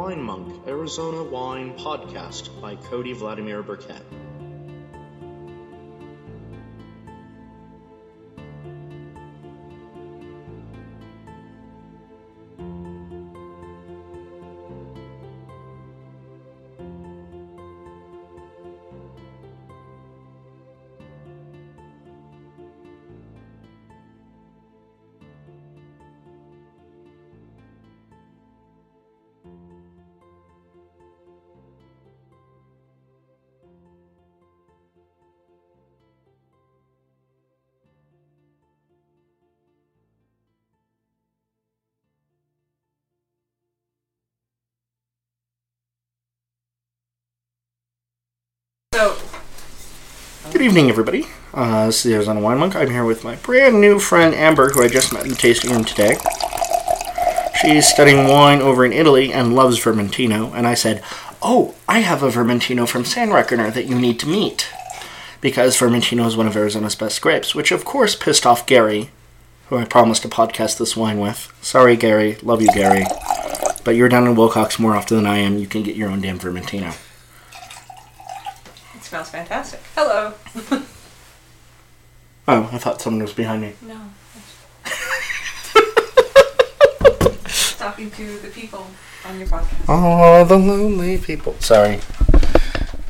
Wine Monk Arizona Wine Podcast by Cody Vladimir Burkett. Good evening, everybody. Uh, this is the Arizona Wine Monk. I'm here with my brand new friend Amber, who I just met in the tasting room today. She's studying wine over in Italy and loves Vermentino. And I said, Oh, I have a Vermentino from Sand Reckoner that you need to meet. Because Vermentino is one of Arizona's best grapes, which of course pissed off Gary, who I promised to podcast this wine with. Sorry, Gary. Love you, Gary. But you're down in Willcox more often than I am. You can get your own damn Vermentino. Smells fantastic. Hello. Oh, I thought someone was behind me. No. Talking to the people on your podcast. Oh, the lonely people. Sorry.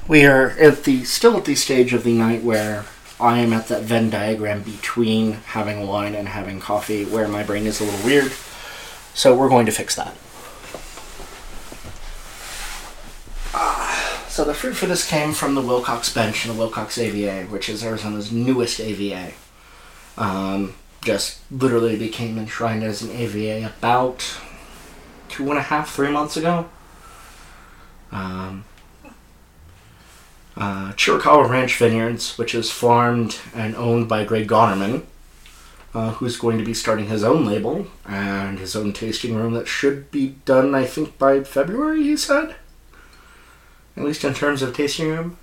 We are at the still at the stage of the night where I am at that Venn diagram between having wine and having coffee, where my brain is a little weird. So we're going to fix that. So the fruit for this came from the Willcox Bench and the Willcox AVA, which is Arizona's newest AVA. Um, just literally became enshrined as an AVA about two and a half, three months ago. Um, uh, Chiricahua Ranch Vineyards, which is farmed and owned by Greg Gonnerman, uh, who's going to be starting his own label and his own tasting room that should be done, I think, by February, he said. At least in terms of tasting room.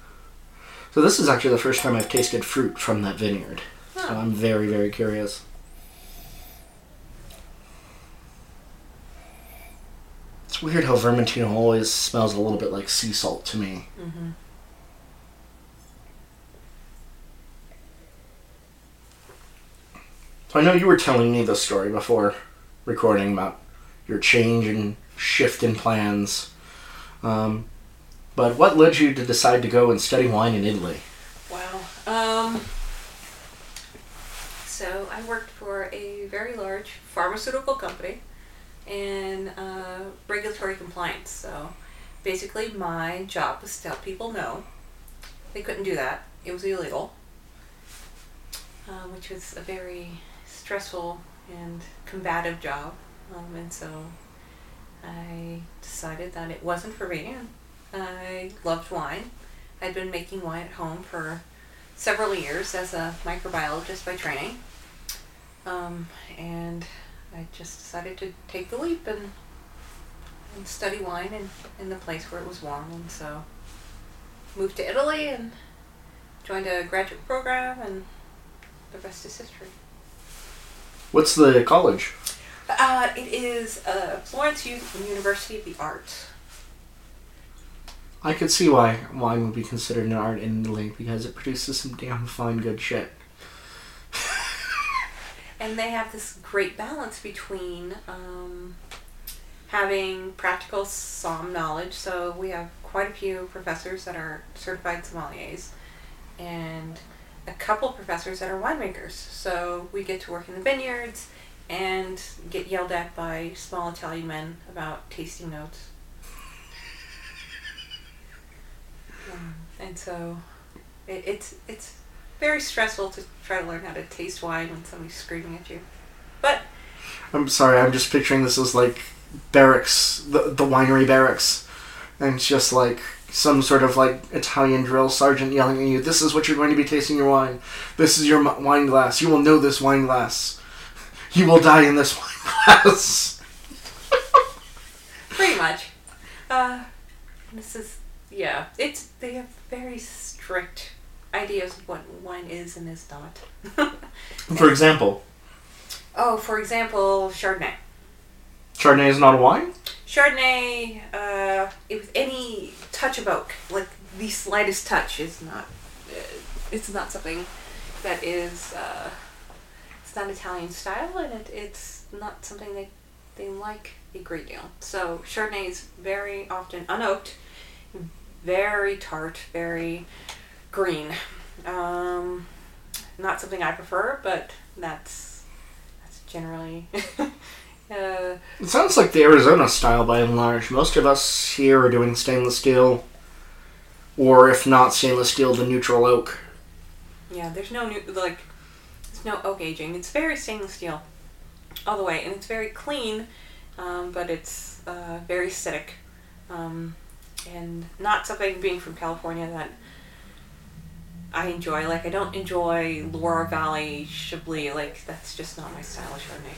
So this is actually the first time I've tasted fruit from that vineyard. So I'm very, very curious. It's weird how Vermentino always smells a little bit like sea salt to me. Mm-hmm. So I know you were telling me this story before recording about your change and shift in plans. Um, but what led you to decide to go and study wine in Italy? Wow. Um. So I worked for a very large pharmaceutical company in uh, regulatory compliance. So basically, my job was to tell people no, they couldn't do that. It was illegal, uh, which was a very stressful and combative job. Um, and so I decided that it wasn't for me. I loved wine. I'd been making wine at home for several years as a microbiologist by training. Um, and I just decided to take the leap and, and study wine in, in the place where it was warm. And so moved to Italy and joined a graduate program, and the rest is history. What's the college? Uh, it is uh, Florence U- University of the Arts. I could see why wine would be considered an art in Italy because it produces some damn fine good shit. and they have this great balance between um, having practical som knowledge. So we have quite a few professors that are certified sommeliers, and a couple professors that are winemakers. So we get to work in the vineyards and get yelled at by small Italian men about tasting notes. Um, and so it, it's it's very stressful to try to learn how to taste wine when somebody's screaming at you. But I'm sorry, I'm just picturing this as like barracks, the, the winery barracks. And it's just like some sort of like Italian drill sergeant yelling at you, This is what you're going to be tasting your wine. This is your wine glass. You will know this wine glass. You will die in this wine glass. pretty much, uh, this is yeah. It's they have very strict ideas of what wine is and is not. For example, oh, for example, Chardonnay. Chardonnay is not a wine? Chardonnay, uh, with any touch of oak, like the slightest touch, is not. Uh, it's not something that is. Uh, it's not Italian style, and it, it's not something they they like a great deal. So Chardonnay is very often unoaked, very tart, very green. Um, not something I prefer, but that's that's generally. uh, It sounds like the Arizona style by and large. Most of us here are doing stainless steel, or if not stainless steel, the neutral oak. yeah, there's no new like, there's no oak aging. It's very stainless steel, all the way, and it's very clean, um, but it's uh, very acidic, um, and not something being from California that. I enjoy like I don't enjoy Loire Valley Chablis like that's just not my style of Chardonnay.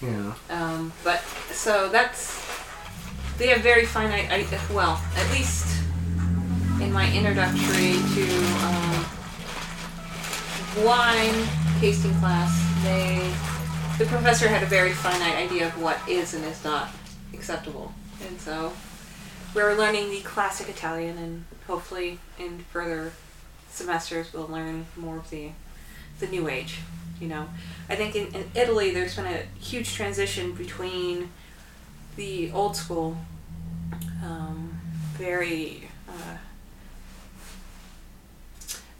Yeah. Um, but so that's they have very finite. I, well, at least in my introductory to um, wine tasting class, they the professor had a very finite idea of what is and is not acceptable, and so were learning the classic Italian, and hopefully in further semesters we'll learn more of the the new age. You know, I think in, in Italy there's been a huge transition between the old school, um, very uh,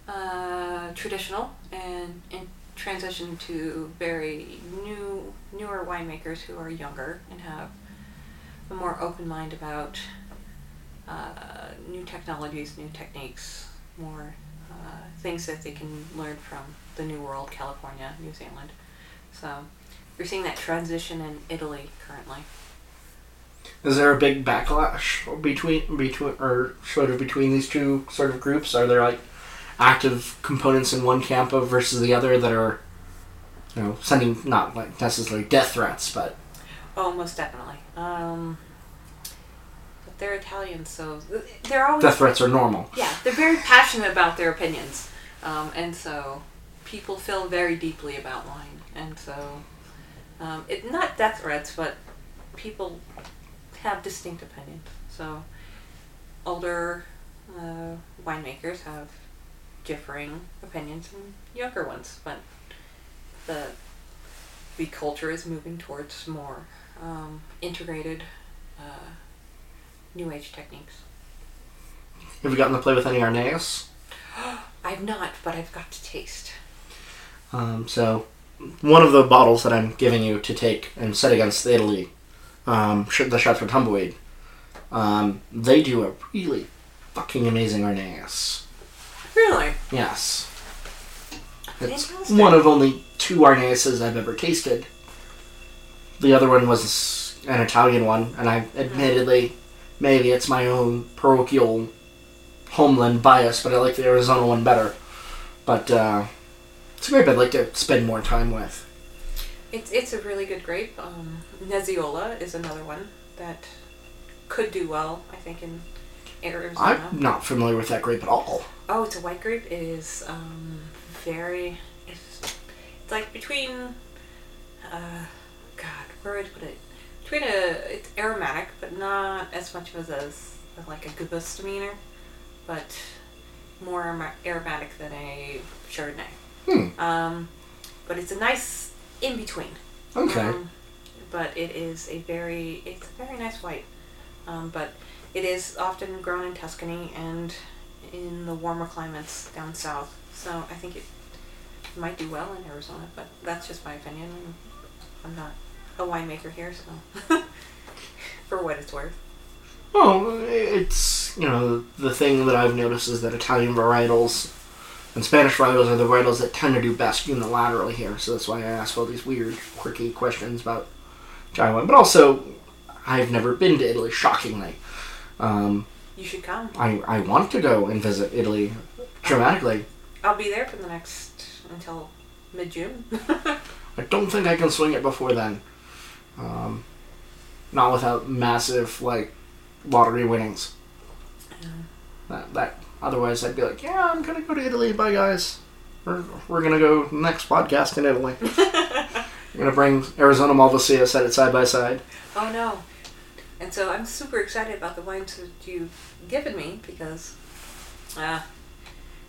uh, traditional, and, and transition to very new newer winemakers who are younger and have a more open mind about uh, new technologies, new techniques, more uh, things that they can learn from the New World, California, New Zealand. So we're seeing that transition in Italy currently. Is there a big backlash between between or sort of between these two sort of groups? Are there like active components in one camp of versus the other that are, you know, sending not like necessarily death threats, but Oh, most definitely. Um, they're Italian, so they're always death threats are normal. yeah, they're very passionate about their opinions, um, and so people feel very deeply about wine, and so um, it not death threats, but people have distinct opinions. So older uh, winemakers have differing opinions from younger ones, but the the culture is moving towards more um, integrated uh, new age techniques. Have you gotten to play with any Arneis? I've not, but I've got to taste. Um, so, one of the bottles that I'm giving you to take and set against the Italy, um, the Chateau Tumbleweed, um, they do a really fucking amazing Arneis. Really? Yes. It's Fantastic. one of only two Arneises I've ever tasted. The other one was an Italian one, and I admittedly, maybe it's my own parochial homeland bias, but I like the Arizona one better. But uh, it's a grape I'd like to spend more time with. It's it's a really good grape. Um, Neziola is another one that could do well. I think in Arizona. I'm not familiar with that grape at all. Oh, it's a white grape. It is um, very. It's, it's like between. Uh, God, where would I put it? Between a. It's aromatic, but not as much as as like a Gewürztraminer, but more aromatic than a Chardonnay. Hmm. Um, but it's a nice in between. Okay. Um, but it is a very it's a very nice white. Um, but it is often grown in Tuscany and in the warmer climates down south. So I think it might do well in Arizona, but that's just my opinion. I'm not a winemaker here, so for what it's worth. Well, it's you know the thing that I've noticed is that Italian varietals and Spanish varietals are the varietals that tend to do best unilaterally here. So that's why I ask all these weird, quirky questions about Taiwan. But also, I've never been to Italy. Shockingly, um, You should come. I I want to go and visit Italy dramatically. I'll be there for the next until mid June. I don't think I can swing it before then. Um, not without massive like lottery winnings. That, that otherwise I'd be like, yeah, I'm gonna go to Italy. Bye, guys. We're, we're gonna go next podcast in Italy. we're gonna bring Arizona Malvasia, set it side by side. oh no. and so I'm super excited about the wines that you've given me because uh,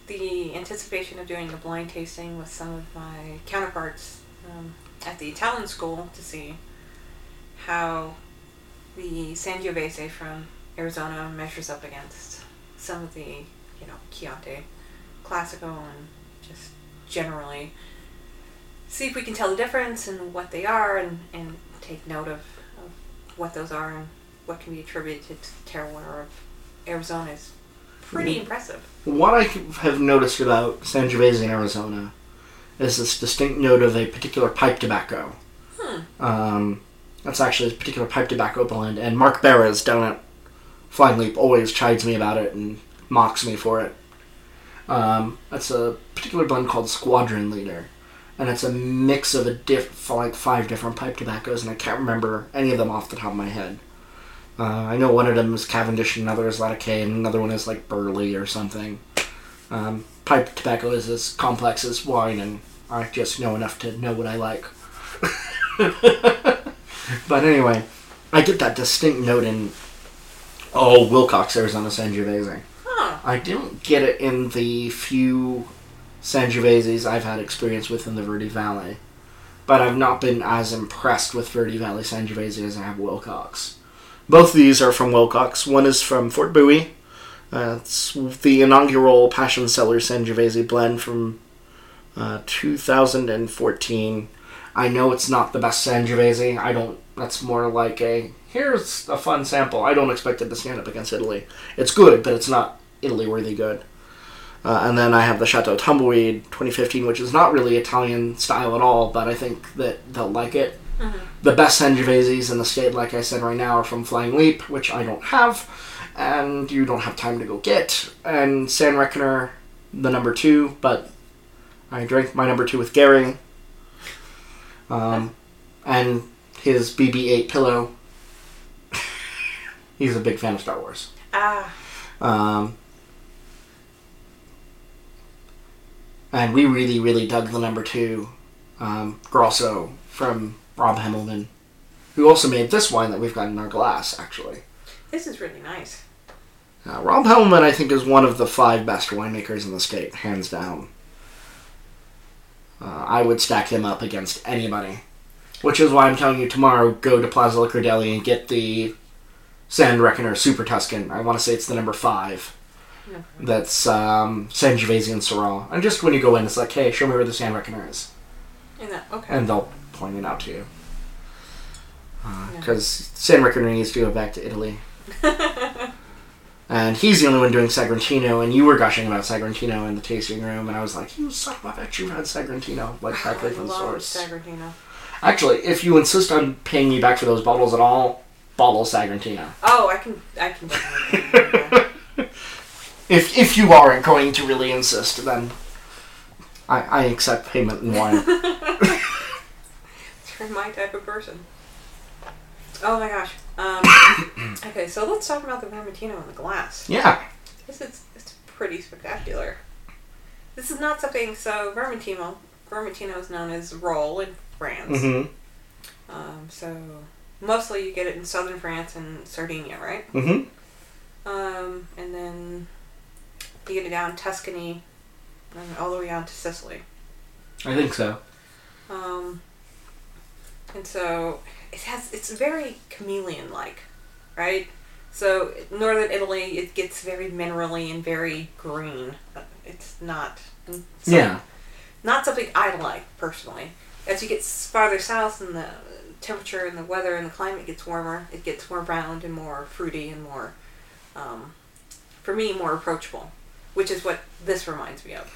the anticipation of doing a blind tasting with some of my counterparts um, at the Italian school to see how the Sangiovese from Arizona measures up against some of the, you know, Chianti Classico and just generally see if we can tell the difference and what they are and, and take note of, of what those are and what can be attributed to the terroir of Arizona is pretty Mhm. impressive. What I have noticed about Sangiovese in Arizona is this distinct note of a particular pipe tobacco. Hmm. Um, that's actually a particular pipe tobacco blend, and Mark Beres down at Flying Leap always chides me about it and mocks me for it. Um, that's a particular blend called Squadron Leader, and it's a mix of a diff like five different pipe tobaccos, and I can't remember any of them off the top of my head. Uh, I know one of them is Cavendish, another is Latakia, and another one is like Burley or something. Um, pipe tobacco is as complex as wine, and I just know enough to know what I like. but anyway, I get that distinct note in oh Willcox, Arizona Sangiovese. Huh. I didn't get it in the few Sangioveses I've had experience with in the Verde Valley, but I've not been as impressed with Verde Valley Sangiovese as I have Willcox. Both of these are from Willcox. One is from Fort Bowie. Uh, it's the inaugural Passion Cellar Sangiovese blend from uh, 2014. I know it's not the best Sangiovese. I don't. That's more like a here's a fun sample. I don't expect it to stand up against Italy. It's good, but it's not Italy worthy good. Uh, and then I have the Chateau Tumbleweed 2015, which is not really Italian style at all, but I think that they'll like it. The best Sangioveses in the state, like I said right now, are from Flying Leap, which I don't have, and you don't have time to go get. And Sand Reckoner, the number two, but I drank my number two with Gary. Um, and his BB 8 pillow. He's a big fan of Star Wars. Ah, Um, and we really, really dug the number two, um, Grosso from Rob Hammelman, who also made this wine that we've got in our glass, actually. this is really nice. Uh, Rob Hammelman, I think, is one of the five best winemakers in the state, hands down. Uh, I would stack him up against anybody. Which is why I'm telling you tomorrow, go to Plaza Liquor Deli and get the Sand Reckoner Super Tuscan. I want to say it's the number five. That's um, Sangiovese and Syrah. And just when you go in, it's like, hey, show me where the Sand Reckoner is. And that, okay. And they'll point it out to you. Yeah. Because Sand Reckoner needs to go back to Italy. And he's the only one doing Sagrantino, and you were gushing about Sagrantino in the tasting room, and I was like, you son of a bitch, you've had Sagrantino, like directly I from the love source. Sagrantino. Actually, if you insist on paying me back for those bottles at all, bottle Sagrantino. Oh, I can, I can. If if you aren't going to really insist, then I, I accept payment in wine. You're my type of person. Oh my gosh. Um, okay, so let's talk about the Vermentino in the glass. yeah. This is it's pretty spectacular. This is not something. So Vermentino, Vermentino is known as Rolle in France. Mm-hmm. Um, so mostly you get it in southern France and Sardinia, right? Mm-hmm. Um, and then you get it down Tuscany, and all the way down to Sicily. I think so. Um, and so it has it's very chameleon like, right? So northern Italy it gets very minerally and very green. It's not Yeah. not something I like personally. As you get farther south and the temperature and the weather and the climate gets warmer, it gets more round and more fruity and more, um, for me, more approachable, which is what this reminds me of.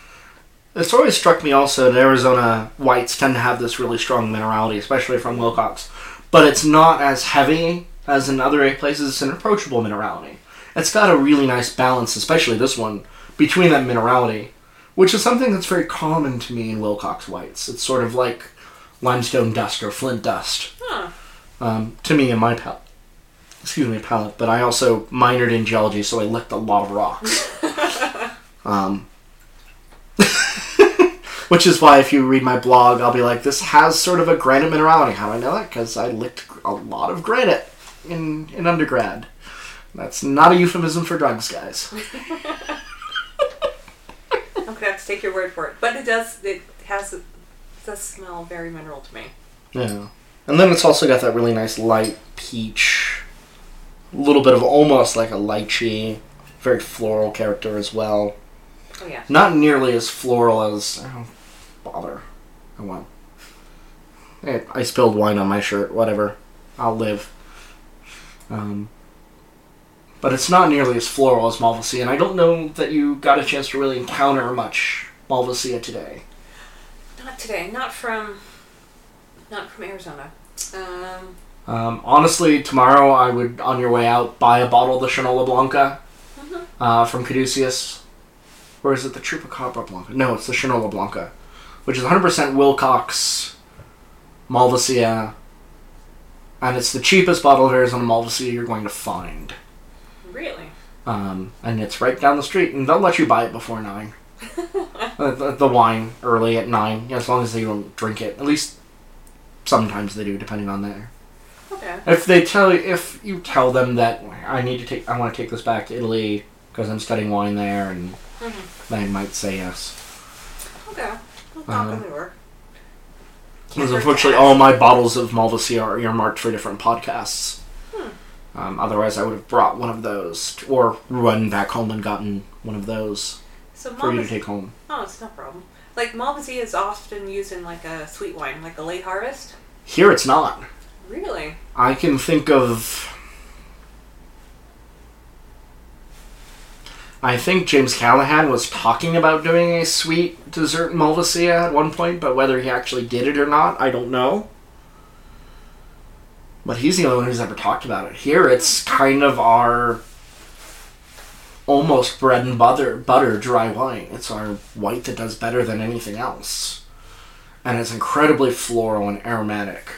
It's always struck me also that Arizona whites tend to have this really strong minerality, especially from Willcox. But it's not as heavy as in other places. It's an approachable minerality. It's got a really nice balance, especially this one, between that minerality, which is something that's very common to me in Willcox whites. It's sort of like limestone dust or flint dust Huh. um, to me in my palate. Excuse me, palate. But I also minored in geology, so I licked a lot of rocks. um, which is why, if you read my blog, I'll be like, "This has sort of a granite minerality." How do I know that? Because I licked a lot of granite. in in undergrad. That's not a euphemism for drugs, guys. I'm gonna have to take your word for it, but it does. It has. Does smell very mineral to me. Yeah. And then it's also got that really nice light peach, a little bit of almost like a lychee, very floral character as well. Oh yeah. Not nearly as floral as. I don't bother. I want. Eh, I spilled wine on my shirt. Whatever. I'll live. Um, but it's not nearly as floral as Malvasia, and I don't know that you got a chance to really encounter much Malvasia today. Not today. Not from. Not from Arizona. Um. Um, honestly, tomorrow I would, on your way out, buy a bottle of the Shinola Blanca mhm. uh, from Caduceus. Or is it the Chupacabra Blanca? No, it's the Shinola Blanca, which is 100% Willcox Malvasia. And it's the cheapest bottle of Arizona Malvasia you're going to find. Really. Um, and it's right down the street, and they'll let you buy it before 9. Uh, the, the wine early at 9, as long as they don't drink it. At least sometimes they do, depending on their Okay. If they tell you, if you tell them that I need to take, I want to take this back to Italy because I'm studying wine there, and Mhm. they might say yes. Okay. Well, on the door. Can't Because unfortunately, all my bottles of Malvasia are earmarked for different podcasts. Hmm. Um, otherwise, I would have brought one of those, t- or run back home and gotten one of those So for you to take home. Oh, it's no problem. Like Malvasia is often used in like a sweet wine, like a late harvest. Here, it's not. Really? I can think of. I think James Callahan was talking about doing a sweet dessert Malvasia at one point, but whether he actually did it or not, I don't know. But he's the only one who's ever talked about it. Here, it's kind of our almost bread and butter, butter dry wine. It's our white that does better than anything else. And it's incredibly floral and aromatic.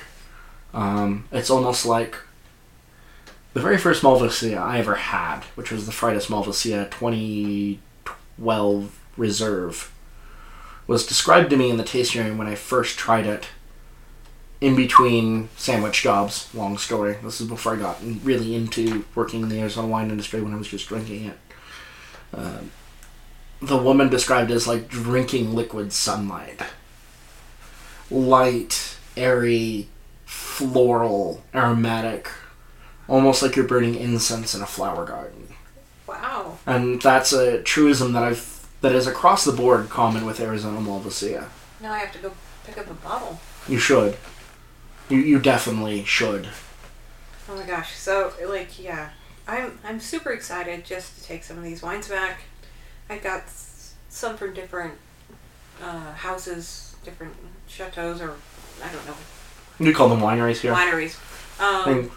Um, it's almost like the very first Malvasia I ever had, which was the Fridas Malvasia 2012 Reserve, was described to me in the tasting room when I first tried it. In between sandwich jobs, long story. This is before I got really into working in the Arizona wine industry when I was just drinking it. Um, the woman described as like drinking liquid sunlight. Light, airy, floral, aromatic, almost like you're burning incense in a flower garden. Wow. And that's a truism that I've that is across the board common with Arizona Malvasia. Now I have to go pick up a bottle. You should. You you definitely should. Oh my gosh. So like yeah, I'm I'm super excited just to take some of these wines back. I got some from different uh, houses, different chateaus, or I don't know You call them wineries here. wineries. I Um, mean,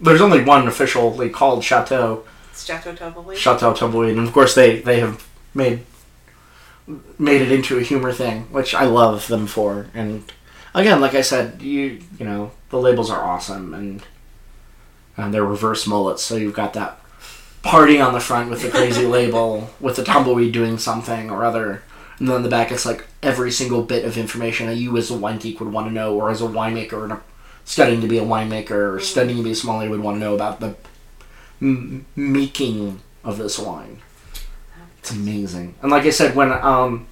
there's only one officially called Chateau, it's Chateau Tumbleweed. Chateau Tumbleweed, and of course they they have made made it into a humor thing, which I love them for. And again, like I said, you you know the labels are awesome, and and they're reverse mullets, so you've got that party on the front with the crazy label with the tumbleweed doing something or other. And then on the back, it's like every single bit of information that you as a wine geek would want to know, or as a winemaker and a, studying to be a winemaker or studying to be a sommelier would want to know about the m- making of this wine. It's amazing. And like I said, when um,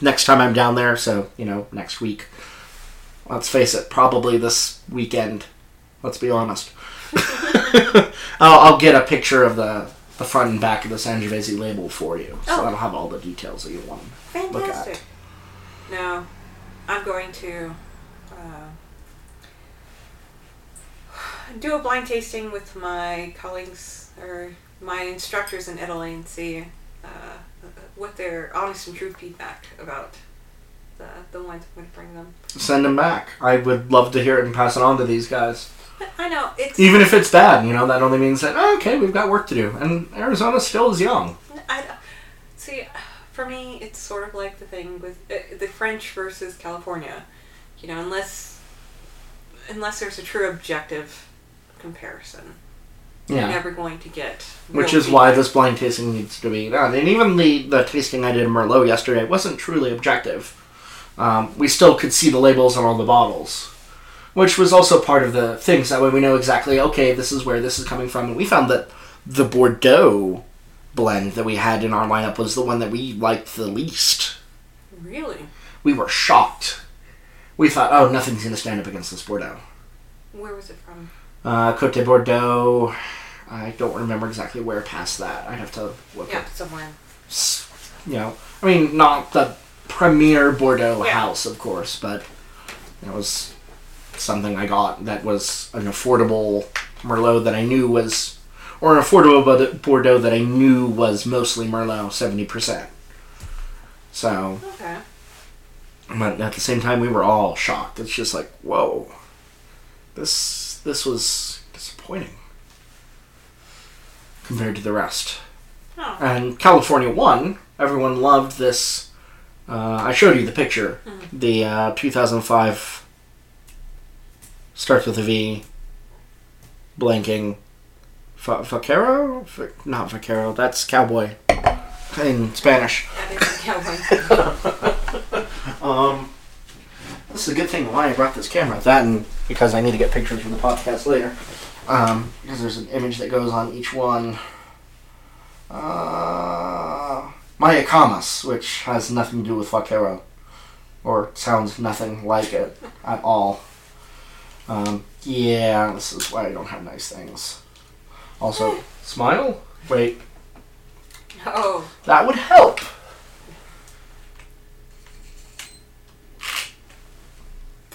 next time I'm down there, so you know, next week. Let's face it, probably this weekend. Let's be honest. I'll, I'll get a picture of the the front and back of the Sangiovese label for you, so Oh. that'll have all the details that you want. Look at. Fantastic. No, I'm going to uh, do a blind tasting with my colleagues or my instructors in Italy and see uh, what their honest and true feedback about the, the wines I'm going to bring them. Send them back. I would love to hear it and pass it on to these guys. I know it's Even if it's bad, you know, that only means that oh, okay, we've got work to do, and Arizona still is young. I see. For me, it's sort of like the thing with uh, the French versus California. You know, unless unless there's a true objective comparison, you're never going to get. Which is why this blind tasting needs to be done. And even the, the tasting I did in Merlot yesterday wasn't truly objective. Um, we still could see the labels on all the bottles. Which was also part of the things that way we know exactly okay this is where this is coming from and we found that the bordeaux blend that we had in our lineup was the one that we liked the least Really? we were shocked we thought oh nothing's going to stand up against this bordeaux Where was it from? uh, cote de bordeaux i don't remember exactly where past that i'd have to look Yeah, up somewhere. you know i mean not the premier bordeaux Yeah. house of course but it was something i got that was an affordable merlot that i knew was or an affordable bordeaux that i knew was mostly merlot 70% so Okay. but at the same time we were all shocked it's just like whoa this this was disappointing compared to the rest Oh. and California won. Everyone loved this. Uh, I showed you the picture. The uh, 2005 starts with a V. Blanking. Fa- Vaquero? Va- not Vaquero. That's cowboy in Spanish. That is a cowboy. Um, this is a good thing why I brought this camera. That and because I need to get pictures for the podcast later. Um, because there's an image that goes on each one. Uh, Mayacamas, which has nothing to do with Vaquero. Or sounds nothing like it at all. Um, yeah, this is why I don't have nice things. Also, smile? Wait, oh. that would help.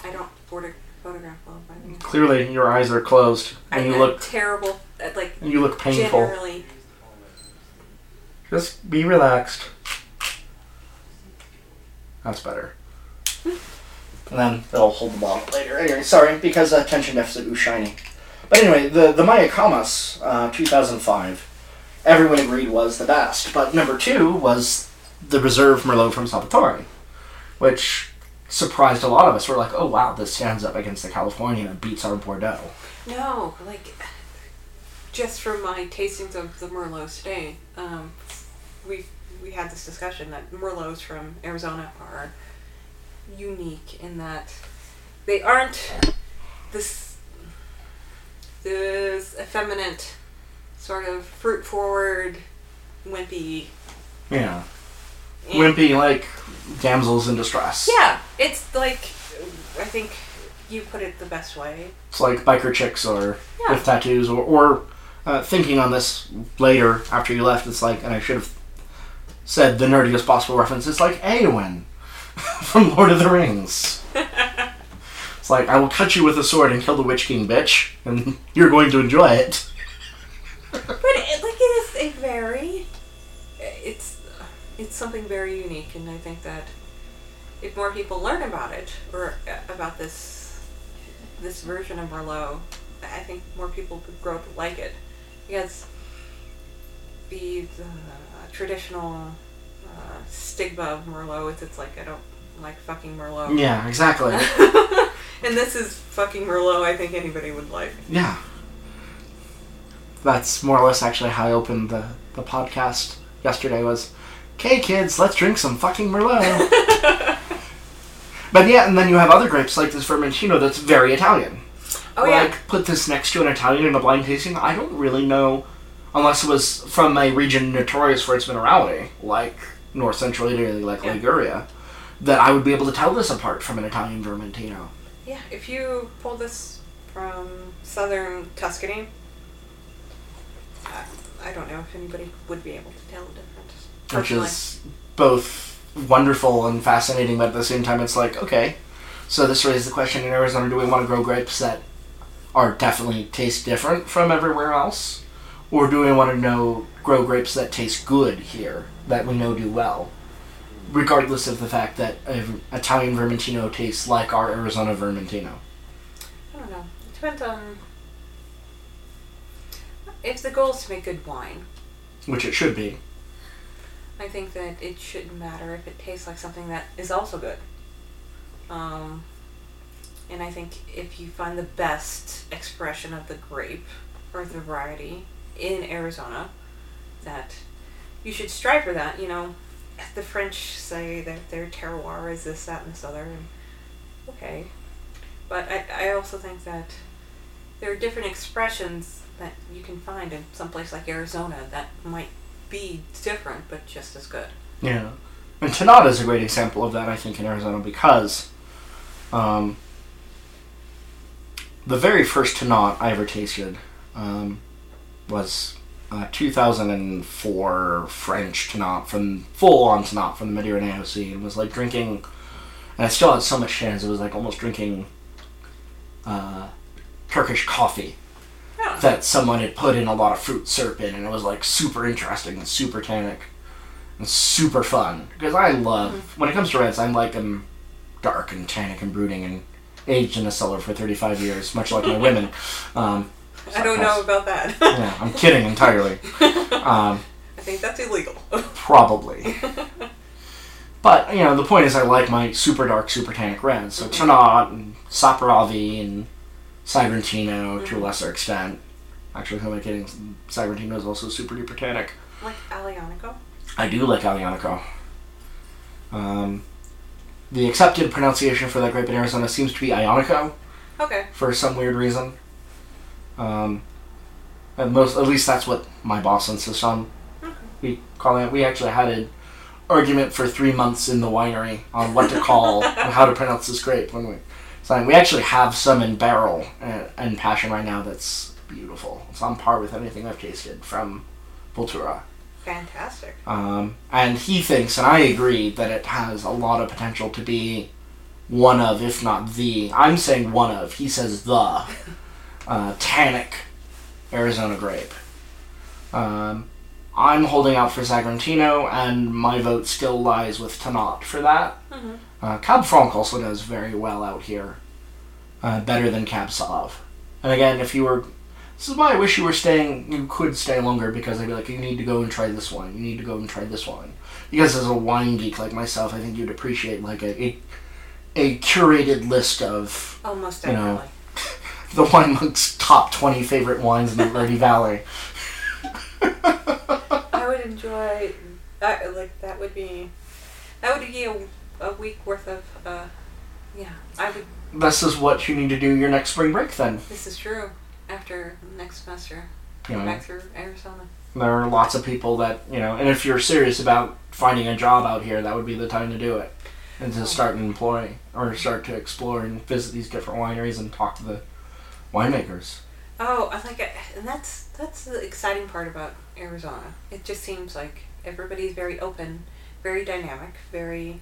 I don't photo- photograph well, by the way. Clearly, your eyes are closed, and I'm you look terrible at like and you look painful. generally. Just be relaxed. That's better. And then they'll hold the bottle later. Anyway, sorry, because attention deficit was shiny. But anyway, the, the Mayacamas, uh, 2005, everyone agreed was the best. But number two was the Reserve Merlot from Salvatore, which surprised a lot of us. We're like, oh wow, this stands up against the California and beats our Bordeaux. No, like just from my tastings of the Merlots today, um, we we had this discussion that Merlots from Arizona are unique in that they aren't this this effeminate sort of fruit forward wimpy. Yeah. and- Wimpy, like damsels in distress. Yeah, it's like I think you put it the best way. It's like biker chicks or Yeah. with tattoos, or, or uh, thinking on this later after you left. It's like, and I should have said the nerdiest possible reference. It's like Eowyn from Lord of the Rings. it's like I will cut you with a sword and kill the Witch King, bitch, and you're going to enjoy it. But like it is a very, it's it's something very unique, and I think that if more people learn about it or uh, about this this version of Merlot, I think more people could grow to like it because the, the traditional uh, stigma of Merlot is it's like I don't like fucking Merlot. Yeah, exactly. and this is fucking Merlot. I think anybody would like. Yeah. That's more or less actually how I opened the, the podcast yesterday was, okay kids, let's drink some fucking Merlot. but yeah, and then you have other grapes like this Vermentino that's very Italian. Oh like, yeah. put this next to an Italian in a blind tasting, I don't really know, unless it was from a region notorious for its minerality, like north central Italy, like Yeah. Liguria, that I would be able to tell this apart from an Italian Vermentino. Yeah, if you pull this from southern Tuscany, I, I don't know if anybody would be able to tell the difference. which is both wonderful and fascinating, but at the same time, it's like, okay, so this raises the question in Arizona do we want to grow grapes that are definitely taste different from everywhere else? Or do we want to know grow grapes that taste good here, that we know do well? Regardless of the fact that an Italian Vermentino tastes like our Arizona Vermentino. I don't know. It depends on if the goal is to make good wine. Which it should be. I think that it shouldn't matter if it tastes like something that is also good. Um, and I think if you find the best expression of the grape or the variety in Arizona, that you should strive for that. You know, the French say that their terroir is this, that, and this other, and okay, But I, I also think that there are different expressions that you can find in some place like Arizona that might be different but just as good. Yeah. And Tannat is a great example of that, I think, in Arizona because um, the very first Tannat I ever tasted um, was uh, 2004 French Tannat from full on Tannat from the Mediterranean Sea. It was like drinking, and I still had so much chance. It was like almost drinking uh, Turkish coffee Yeah. that someone had put in a lot of fruit syrup in, and it was like super interesting and super tannic and super fun. Because I love when it comes to reds, I'm like them dark and tannic and brooding and aged in a cellar for 35 years, much like my women. Um, I don't know about that. yeah, I'm kidding entirely. Um, I think that's illegal. probably. But you know, the point is, I like my super dark, super tannic reds. So Tannat and Saperavi and Sagrantino to a lesser extent. Actually, who am I kidding? Sagrantino is also super duper tannic. like Aglianico. I do like Aglianico. Um, the accepted pronunciation for that grape in Arizona seems to be Ionico Okay. for some weird reason. Um, and most, at least that's what my boss insists on. We call it. We actually had an argument for three months in the winery on what to call and how to pronounce this grape. When we, so we actually have some in barrel and, and passion right now that's beautiful. It's on par with anything I've tasted from Vulture. Fantastic. Um, and he thinks, and I agree, that it has a lot of potential to be one of, if not the, I'm saying one of, he says the, uh, tannic Arizona grape. Um, I'm holding out for Sagrantino, and my vote still lies with Tannat for that. Mhm. Uh, Cab Franc also does very well out here. Uh, better than Cab Sauv. And again, if you were this is why I wish you were staying. You could stay longer because I'd be like, you need to go and try this wine. You need to go and try this wine. Because as a wine geek like myself, I think you'd appreciate like a a, a curated list of Oh, most You know. The Wine Monk's top twenty favorite wines in the Verde Valley. I would enjoy. That, like that would be. That would be a, a week worth of. Uh, yeah, I would. This is what you need to do your next spring break. Then This is true. After next semester, you know back through Arizona. there are lots of people that you know, and if you're serious about finding a job out here, that would be the time to do it, and to start an employ or start to explore and visit these different wineries and talk to the winemakers. Oh, I like it, and that's that's the exciting part about Arizona. It just seems like everybody's very open, very dynamic, very.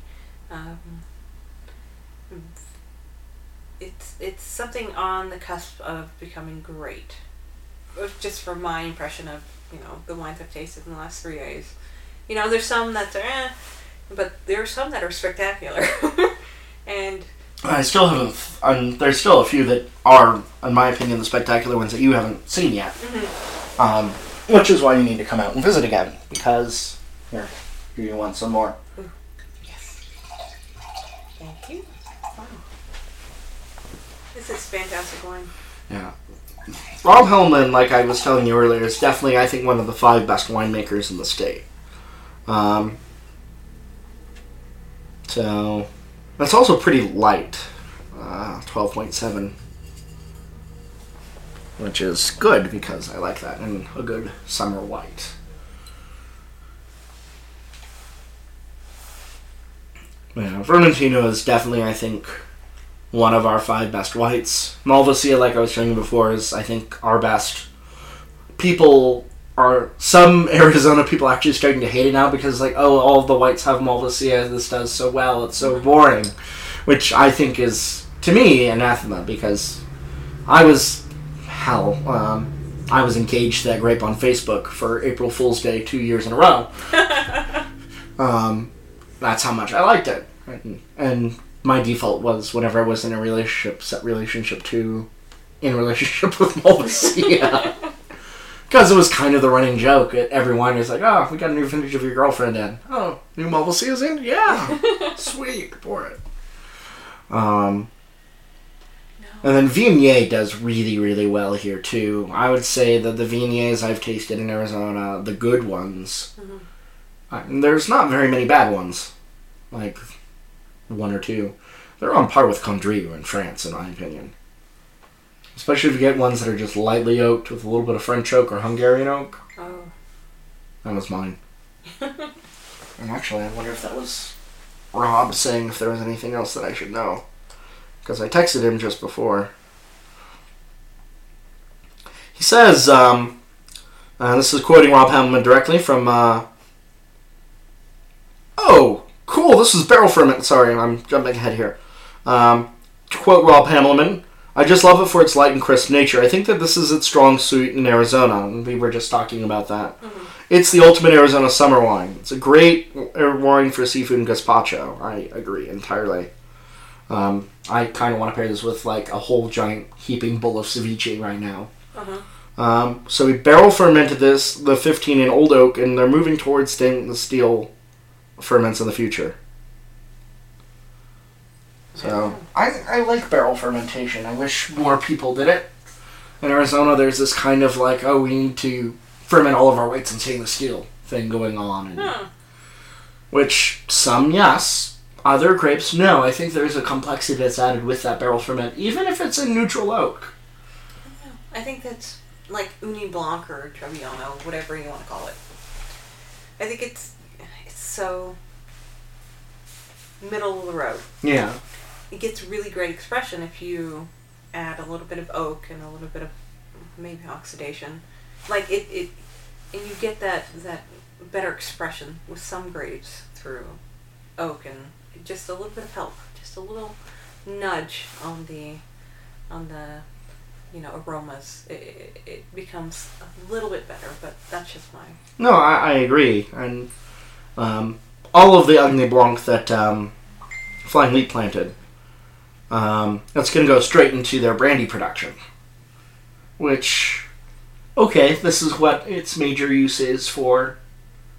Um, it's it's something on the cusp of becoming great. Just from my impression of you know the wines I've tasted in the last three days, you know there's some that are, eh, but there are some that are spectacular, and I still haven't. Um, there's still a few that are, in my opinion, the spectacular ones that you haven't seen yet. Um, which is why you need to come out and visit again because here, do you want some more? Yes. Thank you. Oh. This is fantastic wine. Yeah. Rob Hammelman, like I was telling you earlier, is definitely, I think, one of the five best winemakers in the state. Um, so, that's also pretty light. Uh, 12.7. Which is good because I like that and a good summer white. Yeah, Vermentino is definitely, I think, one of our five best whites. Malvasia, like I was saying before, is I think our best. People are some Arizona people actually starting to hate it now because like oh all the whites have Malvasia this does so well it's so boring, which I think is to me anathema because I was hell um, I was engaged to that grape on Facebook for April Fool's Day two years in a row. um, that's how much I liked it, and, and my default was whenever I was in a relationship, set relationship to in relationship with Malvasia. Because it was kind of the running joke at everyone winery. like, oh, we got a new vintage of your girlfriend in. Oh, new Malvasia's season? Yeah. Sweet. Pour it. Um, and then Viognier does really, really well here, too. I would say that the Viogniers I've tasted in Arizona, the good ones, Mhm. uh, there's not very many bad ones. Like, one or two. They're on par with Condrieu in France, in my opinion. Especially if you get ones that are just lightly oaked with a little bit of French oak or Hungarian oak. Oh. That was mine. and actually, I wonder if that was Rob saying if there was anything else that I should know. Because I texted him just before. He says, um, uh, this is quoting Rob Hammelman directly from. Uh, oh, cool, this is barrel ferment. Sorry, I'm jumping ahead here. Um, to quote Rob Hammelman, I just love it for its light and crisp nature. I think that this is its strong suit in Arizona, and we were just talking about that. It's the ultimate Arizona summer wine. It's a great uh, wine for seafood and gazpacho. I agree entirely. Um, I kind of want to pair this with like a whole giant heaping bowl of ceviche right now. Uh-huh. Um, so we barrel fermented this, the 15 in old oak, and they're moving towards stainless steel ferments in the future. So I, I like barrel fermentation. I wish more people did it. In Arizona, there's this kind of like, oh, we need to ferment all of our whites in stainless steel thing going on. And, Huh. Which some, yes. Other grapes, no. I think there's a complexity that's added with that barrel ferment, even if it's in neutral oak. I think that's like Ugni Blanc or Trebbiano, whatever you want to call it. I think it's it's so middle of the road. Yeah. It gets really great expression if you add a little bit of oak and a little bit of maybe oxidation. Like it, it and you get that that better expression with some grapes through oak and just a little bit of help, just a little nudge on the on the you know aromas. It, it, becomes a little bit better, but that's just my No, I, I agree. And um, all of the Ugni Blanc that um, Flying Leap planted, um, that's going to go straight into their brandy production. Which, okay, this is what its major use is for,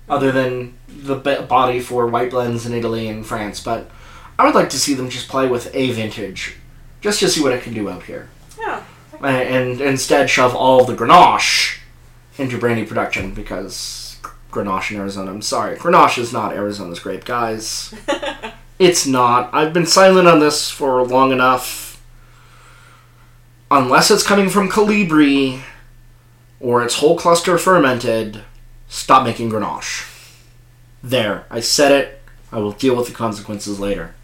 other than the body for white blends in Italy and France. But I would like to see them just play with a vintage, just to see what it can do out here. yeah. Uh, and instead shove all the Grenache into brandy production because Grenache in Arizona. I'm sorry, Grenache is not Arizona's grape, guys. it's not. I've been silent on this for long enough. Unless it's coming from Calibri or its whole cluster fermented, stop making Grenache. There, I said it. I will deal with the consequences later.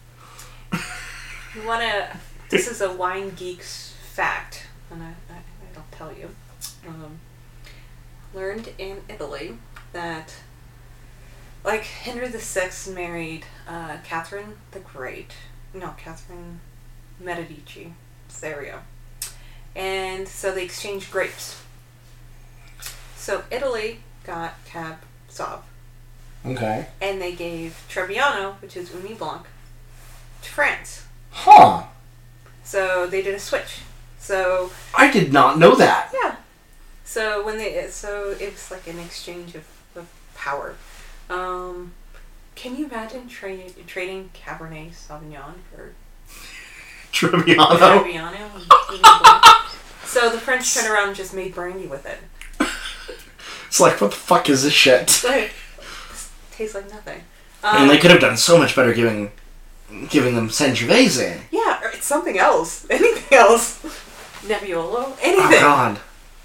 You want to. This is a wine geek's fact, and I, I, I'll tell you. Um, learned in Italy that, like, Henry VI married uh, Catherine the Great. No, Catherine Medici. There we go. And so they exchanged grapes. So Italy got Cab Sauv, Okay. and they gave Trebbiano, which is Ugni Blanc, to France. Huh. So they did a switch. So I did not know that. yeah. So when they so it was like an exchange of, of power. Um, can you imagine trading trading Cabernet Sauvignon for Trebbiano. Trebbiano? and Ugni so the French turned around and just made brandy with it. It's like, what the fuck is this shit? It tastes like nothing. Um, and they could have done so much better giving giving them Sangiovese. In. Yeah, or it's something else. Anything else? Nebbiolo? Oh Anything. god.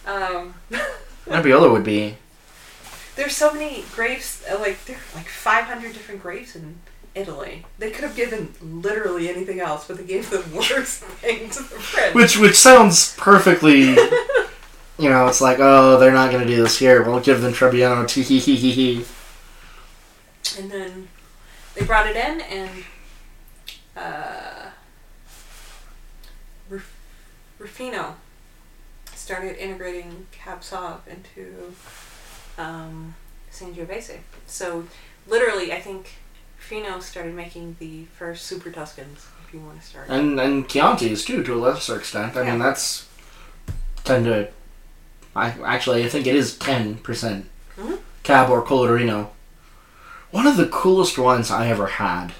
um, Nebbiolo would be There's so many grapes, uh, like there are like 500 different grapes in Italy. They could have given literally anything else, but they gave the worst thing to the French. which which sounds perfectly you know, it's like, oh, they're not gonna do this here. We'll give them Trebbiano tee hee hee hee hee. And then they brought it in, and uh, Ruf- Ruffino started integrating Cab Sauv into um, Sangiovese. So literally, I think Ruffino started making the first Super Tuscans. If you want to start. And and Chianti's too to a lesser extent. I mean that's ten to I actually I think it is ten percent Mhm. cab or Colorino. One of the coolest ones I ever had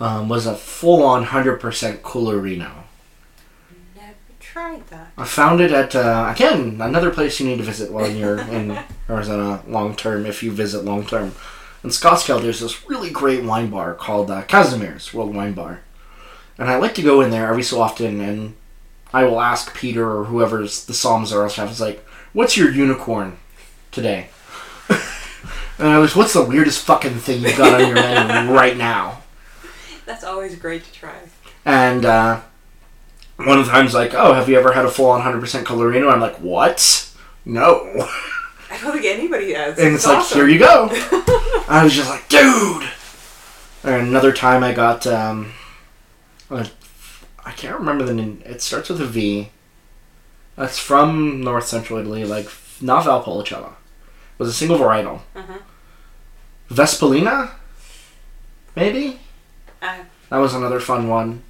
um, was a full on hundred percent Colorino. Tried that. I found it at uh, again another place you need to visit while you're in Arizona long term if you visit long term. In Scottsdale, there's this really great wine bar called uh, Kazimierz World Wine Bar, And I like to go in there every so often and I will ask Peter or whoever's the Psalms are stuff. It's like, what's your unicorn today? and I was, what's the weirdest fucking thing you got on your menu right now? That's always great to try. And uh, one of the times, like, oh, have you ever had a full on 100% Colorino? I'm like, what? No. I don't think anybody has. And it's, like, awesome. here you go. I was just like, dude. And another time I got, um, a, I can't remember the name. It starts with a V. That's from north central Italy, like not Valpolicella. It was a single varietal. Mhm. Vespolina, maybe. I, That was another fun one.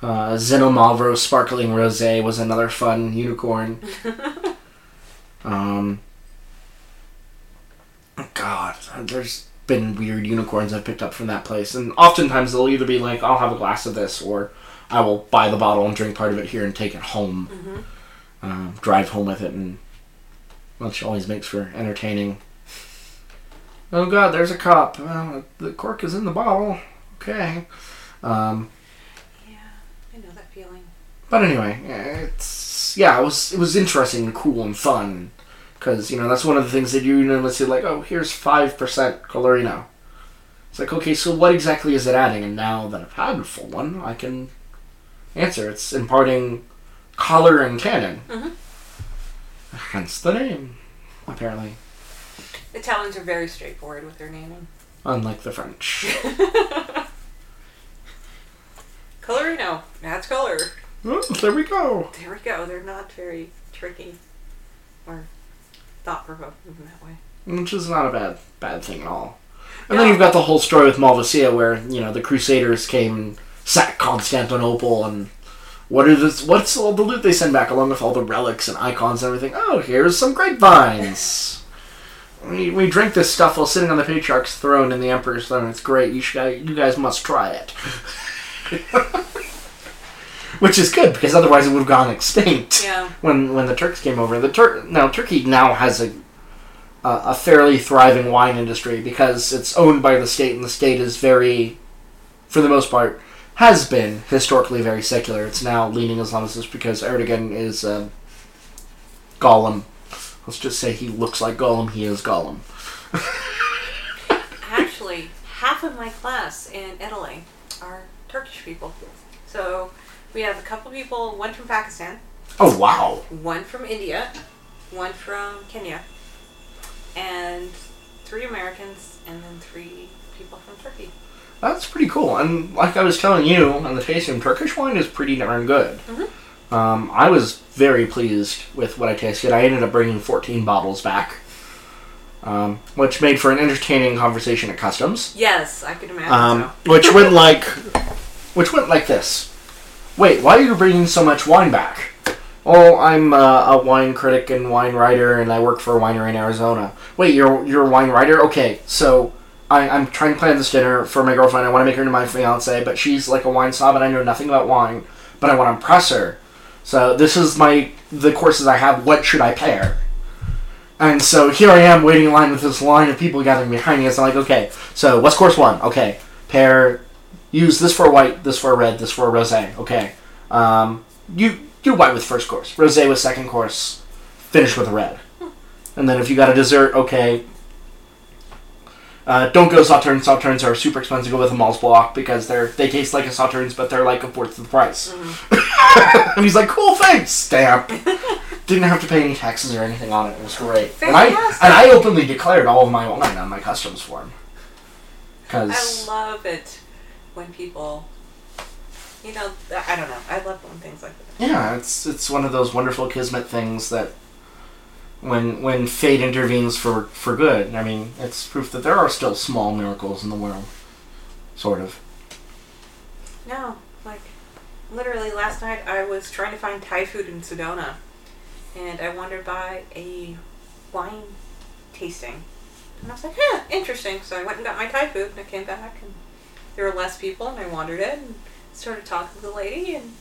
Uh, Xinomavro Sparkling Rosé was another fun unicorn. um, God, there's been weird unicorns I've picked up from that place, and oftentimes they'll either be like, "I'll have a glass of this," or "I will buy the bottle and drink part of it here and take it home, um, drive home with it," and which always makes for entertaining. Oh God, there's a cop. Well, the cork is in the bottle. Okay. Um, yeah, I know that feeling. But anyway, it's yeah, it was it was interesting and cool and fun because you know that's one of the things that you normally say like, oh, here's five percent Colorino. It's like okay, so what exactly is it adding? And now that I've had a full one, I can answer. It's imparting color and tannin. Mhm. Hence the name, apparently. The Italians are very straightforward with their naming. Unlike the French. Colorino. That's color. Oh, there we go. There we go. They're not very tricky or thought provoking in that way. which is not a bad bad thing at all. And then you've got the whole story with Malvasia, where you know the Crusaders came and sacked Constantinople, and what is this? What's all the loot they send back along with all the relics and icons and everything? Oh, here's some grapevines. we, we drink this stuff while sitting on the patriarch's throne and the emperor's throne. It's great. You should you guys must try it. Which is good because otherwise it would have gone extinct Yeah. when when the Turks came over. The Tur- now Turkey now has a a a fairly thriving wine industry because it's owned by the state, and the state is very, for the most part, has been historically very secular. It's now leaning Islamist because Erdogan is uh, Gollum. Let's just say he looks like Gollum. He is Gollum. Actually, half of my class in Italy are Turkish people. So we have a couple people, one from Pakistan, Oh wow! one from India, one from Kenya, and three Americans, and then three people from Turkey. That's pretty cool. And like I was telling you on the tasting, Turkish wine is pretty darn good. Mhm. Um, I was very pleased with what I tasted. I ended up bringing 14 bottles back, um, which made for an entertaining conversation at customs. Yes, I could imagine Um, which went like, which went like this. Wait, why are you bringing so much wine back? Oh, I'm uh, a wine critic and wine writer, and I work for a winery in Arizona. Wait, you're you're a wine writer? Okay, so I, I'm trying to plan this dinner for my girlfriend. I want to make her into my fiance, but she's like a wine snob, and I know nothing about wine. But I want to impress her. So this is my the courses I have. What should I pair? And so here I am waiting in line with this line of people gathering behind me. And I'm like, okay, so what's course one? Okay, pair. Use this for white, this for red, this for rosé. Okay, um, you do white with first course, rosé with second course, finish with a red. And then if you got a dessert, okay. Uh, don't go sauternes. Sauternes are super expensive. Go with a Malz block because they're they taste like a sauternes, but they're like a fourth of the price. and he's like, "Cool, thanks." Stamp. Didn't have to pay any taxes or anything on it. It was great. And I and I openly declared all of my wine on my customs form. I Because love it when people, you know, I don't know. I love when things like that. yeah, it's it's one of those wonderful kismet things that when when fate intervenes for for good. I mean, it's proof that there are still small miracles in the world. Sort of. No, like literally last night I was trying to find Thai food in Sedona, and I wandered by a wine tasting, and I was like, "Huh, interesting." So I went and got my Thai food, and I came back, and there were less people, and I wandered in and started talking to the lady, and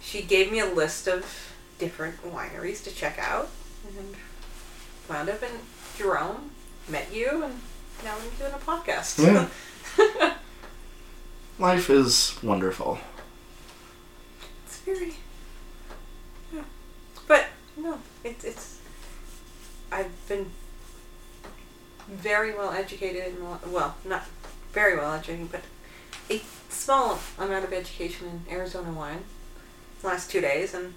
she gave me a list of different wineries to check out, and wound up in Jerome, met you, and now we're doing a podcast. Yeah. life is wonderful. It's very. Yeah. But no, it's it's. I've been very well educated in well, not very well educated, but a small amount of education in Arizona wine. Last two days, and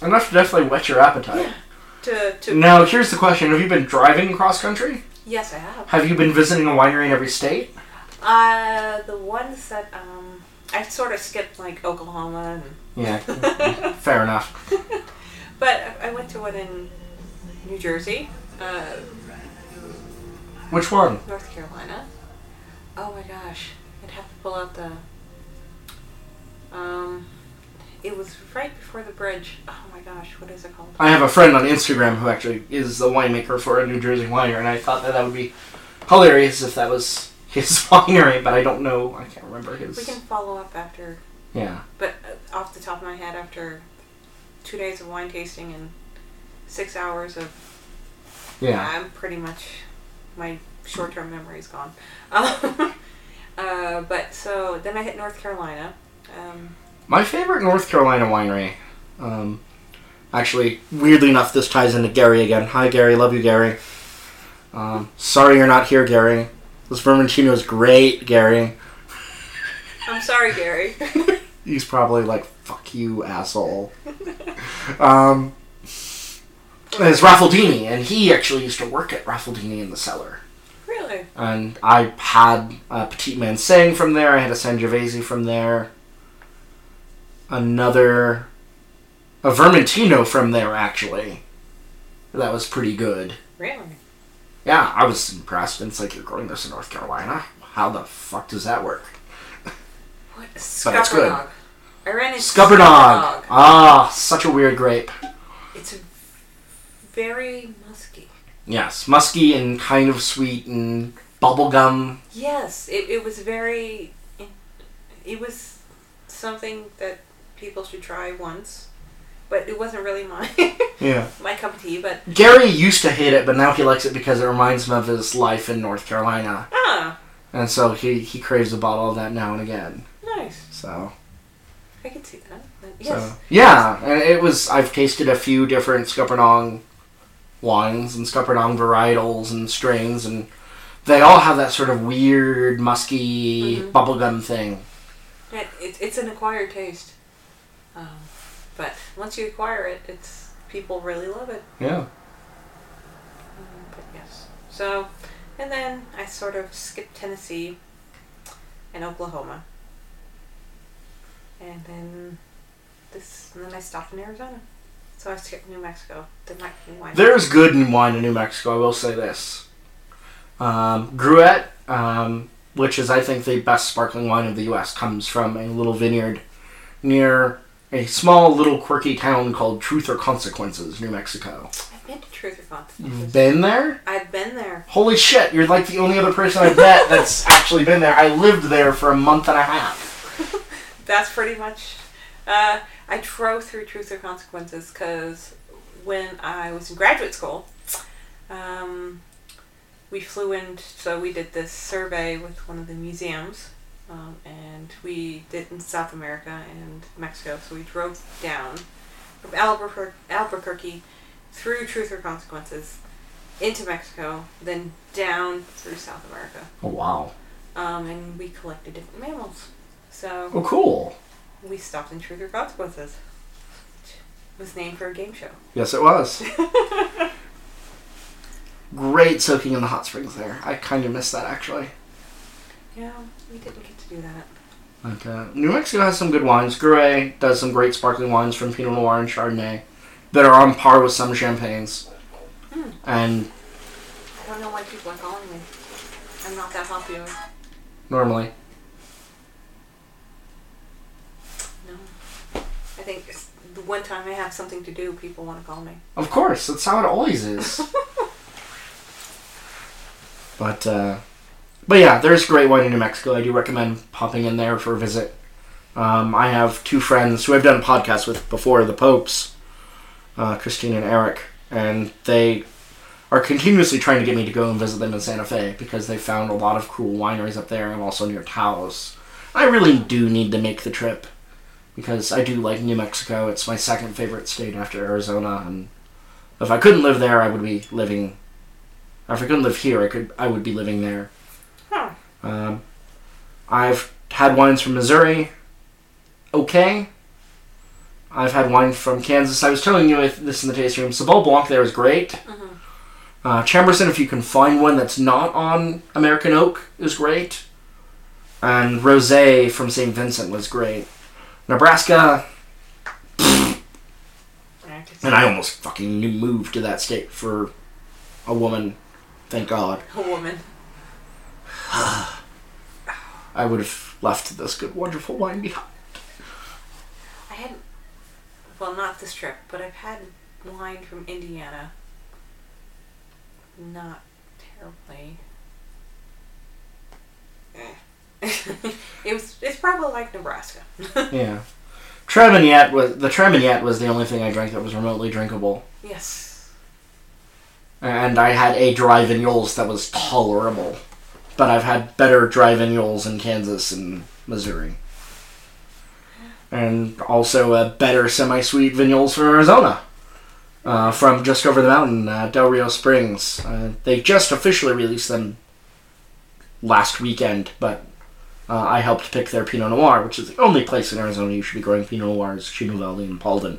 Enough to definitely whet your appetite. to to Now, here's the question: Have you been driving cross country? yes, I have. Have you been visiting a winery in every state? Uh, the ones that um, I sort of skipped like Oklahoma, and Yeah, fair enough. but I- I went to one in New Jersey, uh, Which one? North Carolina. Oh my gosh, I'd have to pull out the. Um, it was right before the bridge. Oh my gosh, what is it called? I have a friend on Instagram who actually is the winemaker for a New Jersey winery, and I thought that that would be hilarious if that was his winery, but I don't know. I can't remember his. We can follow up after, Yeah. but uh, off the top of my head, after two days of wine tasting and six hours of Yeah. I'm pretty much my short term memory's gone. Um, uh, but so then I hit North Carolina. Um, My favorite North Carolina winery. Um, actually, weirdly enough, this ties into Gary again. Hi, Gary. Love you, Gary. Um, sorry you're not here, Gary. This Vermentino is great, Gary. I'm sorry, Gary. He's probably like, fuck you, asshole. um, it's Raffaldini, and he actually used to work at Raffaldini in the cellar. Really? And I had a Petit Manseng from there, I had a Sangiovese from there, another, a Vermentino from there, actually. That was pretty good. Really? Yeah, I was impressed. And it's like, you're growing this in North Carolina? How the fuck does that work? What? But it's good. I ran into Scuppernong! Ah, such a weird grape. It's a very. Yes, musky and kind of sweet and bubblegum. Yes, it, it was very. It was something that people should try once, but it wasn't really my Yeah. my cup of tea. But Gary used to hate it, but now he likes it because it reminds him of his life in North Carolina. ah, And so he, he craves a bottle of that now and again. nice. So, I can see that. But so yes, yeah, and it was. I've tasted a few different Scuppernong wines and Scuppernong varietals and strains, and they all have that sort of weird, musky Mhm. bubblegum thing. It, it, it's an acquired taste. Um, but once you acquire it, it's people really love it. Yeah. Um, but yes. So, and then I sort of skipped Tennessee and Oklahoma. And then this, and then I stopped in Arizona. So I skipped New Mexico. Didn't like New wine. There's good in wine in New Mexico. I will say this. Um, Gruet, um, which is I think the best sparkling wine of the U.S., comes from a little vineyard near a small little quirky town called Truth or Consequences, New Mexico. I've been to Truth or You've Consequences. been there? I've been there. Holy shit! You're like the only other person I've met that's actually been there. I lived there for a month and a half. That's pretty much. Uh, I drove through Truth or Consequences because when I was in graduate school, um, we flew in, so we did this survey with one of the museums, um, and we did in South America and Mexico. So we drove down from Albuquerque, Albuquerque through Truth or Consequences into Mexico, then down through South America, Oh wow! um, and we collected different mammals. So Oh cool. We stopped in Truth or Consequences. It was named for a game show. Yes, it was. Great soaking in the hot springs there. I kind of missed that actually. Yeah, we didn't get to do that. But, uh, New Mexico has some good wines. Gruet does some great sparkling wines from Pinot Noir and Chardonnay that are on par with some champagnes. Hmm. And I don't know why people are calling me. I'm not that popular. normally, No. I think it's the one time I have something to do, people want to call me. of course, that's how it always is. but, uh, but yeah, there's great wine in New Mexico. I do recommend popping in there for a visit. Um, I have two friends who I've done a podcast with before, the Popes, uh, Christine and Eric, and they are continuously trying to get me to go and visit them in Santa Fe because they found a lot of cool wineries up there and also near Taos. I really do need to make the trip because I do like New Mexico. It's my second favorite state after Arizona, and if I couldn't live there, I would be living. If I couldn't live here, I could. I would be living there. Huh. Um, I've had wines from Missouri. Okay. I've had wine from Kansas. I was telling you this in the tasting room. Seyval Blanc there is great. Mhm. Uh, Chambourcin, if you can find one that's not on American Oak, is great. And Rosé from St. Vincent was great. Nebraska, I could see and I almost fucking moved to that state for a woman. Thank God. a woman. I would have left this good, wonderful wine behind. I had, well, not this trip, but I've had wine from Indiana. Not terribly. Eh. It was. It's probably like Nebraska. Yeah. Traminette was the Traminette was the only thing I drank that was remotely drinkable, yes. and I had a dry vignoles that was tolerable. But I've had better dry vignoles in Kansas and Missouri, and also a better semi-sweet vignoles from Arizona, uh, from just over the mountain, uh, Del Rio Springs. Uh, they just officially released them last weekend, but uh, I helped pick their Pinot Noir, which is the only place in Arizona you should be growing Pinot Noirs, Chino Valley and Paulden.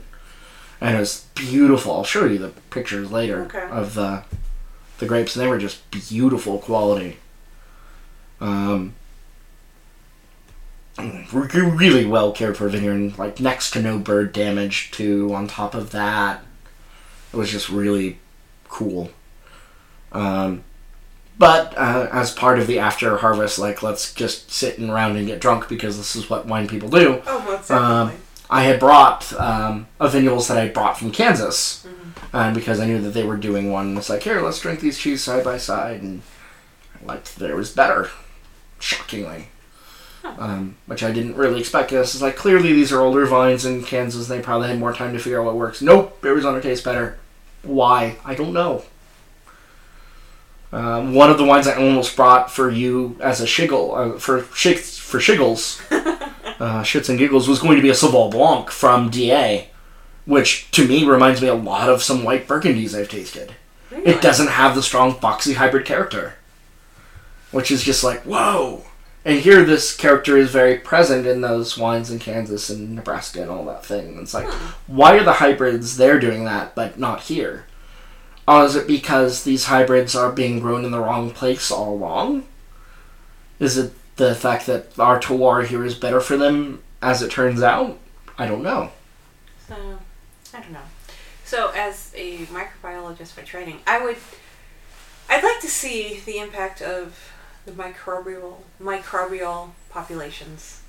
And it was beautiful. I'll show you the pictures later Okay. of the the grapes, and they were just beautiful quality. Um, really well cared for vineyard, like next to no bird damage. Too on top of that, it was just really cool. Um, but uh, as part of the after harvest, like let's just sit and around and get drunk because this is what wine people do. Oh, most Um. I had brought um, a vignoles that I brought from Kansas, and because I knew that they were doing one, it's like here, let's drink these cheese side by side, and I liked that it was better, shockingly. Um, which I didn't really expect. This is like clearly these are older vines in Kansas. They probably had more time to figure out what works. Nope, Arizona tastes better. Why? I don't know. Um, one of the wines I almost brought for you as a shiggle uh, for shits for shiggles, uh, shits and giggles was going to be a Sauvignon Blanc from DA, which to me reminds me a lot of some white Burgundies I've tasted. Really? It doesn't have the strong foxy hybrid character, which is just like whoa. And here, this character is very present in those wines in Kansas and Nebraska and all that thing. And it's like, why are the hybrids there doing that, but not here? Or is it because these hybrids are being grown in the wrong place all along? Is it the fact that our terroir here is better for them, as it turns out? I don't know. So, I don't know. So, as a microbiologist by training, I would, I'd like to see the impact of the microbial microbial populations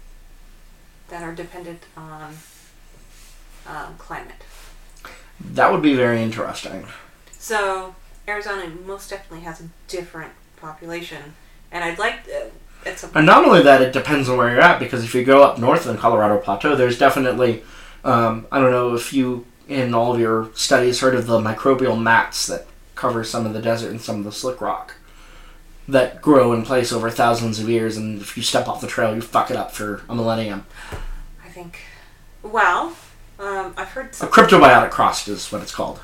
that are dependent on um, climate. That would be very interesting. So, Arizona most definitely has a different population, and I'd like uh, at some And not only that, it depends on where you're at, because if you go up north in the Colorado Plateau, there's definitely, um, I don't know if you, in all of your studies, heard of the microbial mats that cover some of the desert and some of the slick rock that grow in place over thousands of years, and if you step off the trail, you fuck it up for a millennium. I think. Well, um, I've heard A cryptobiotic crust is what it's called.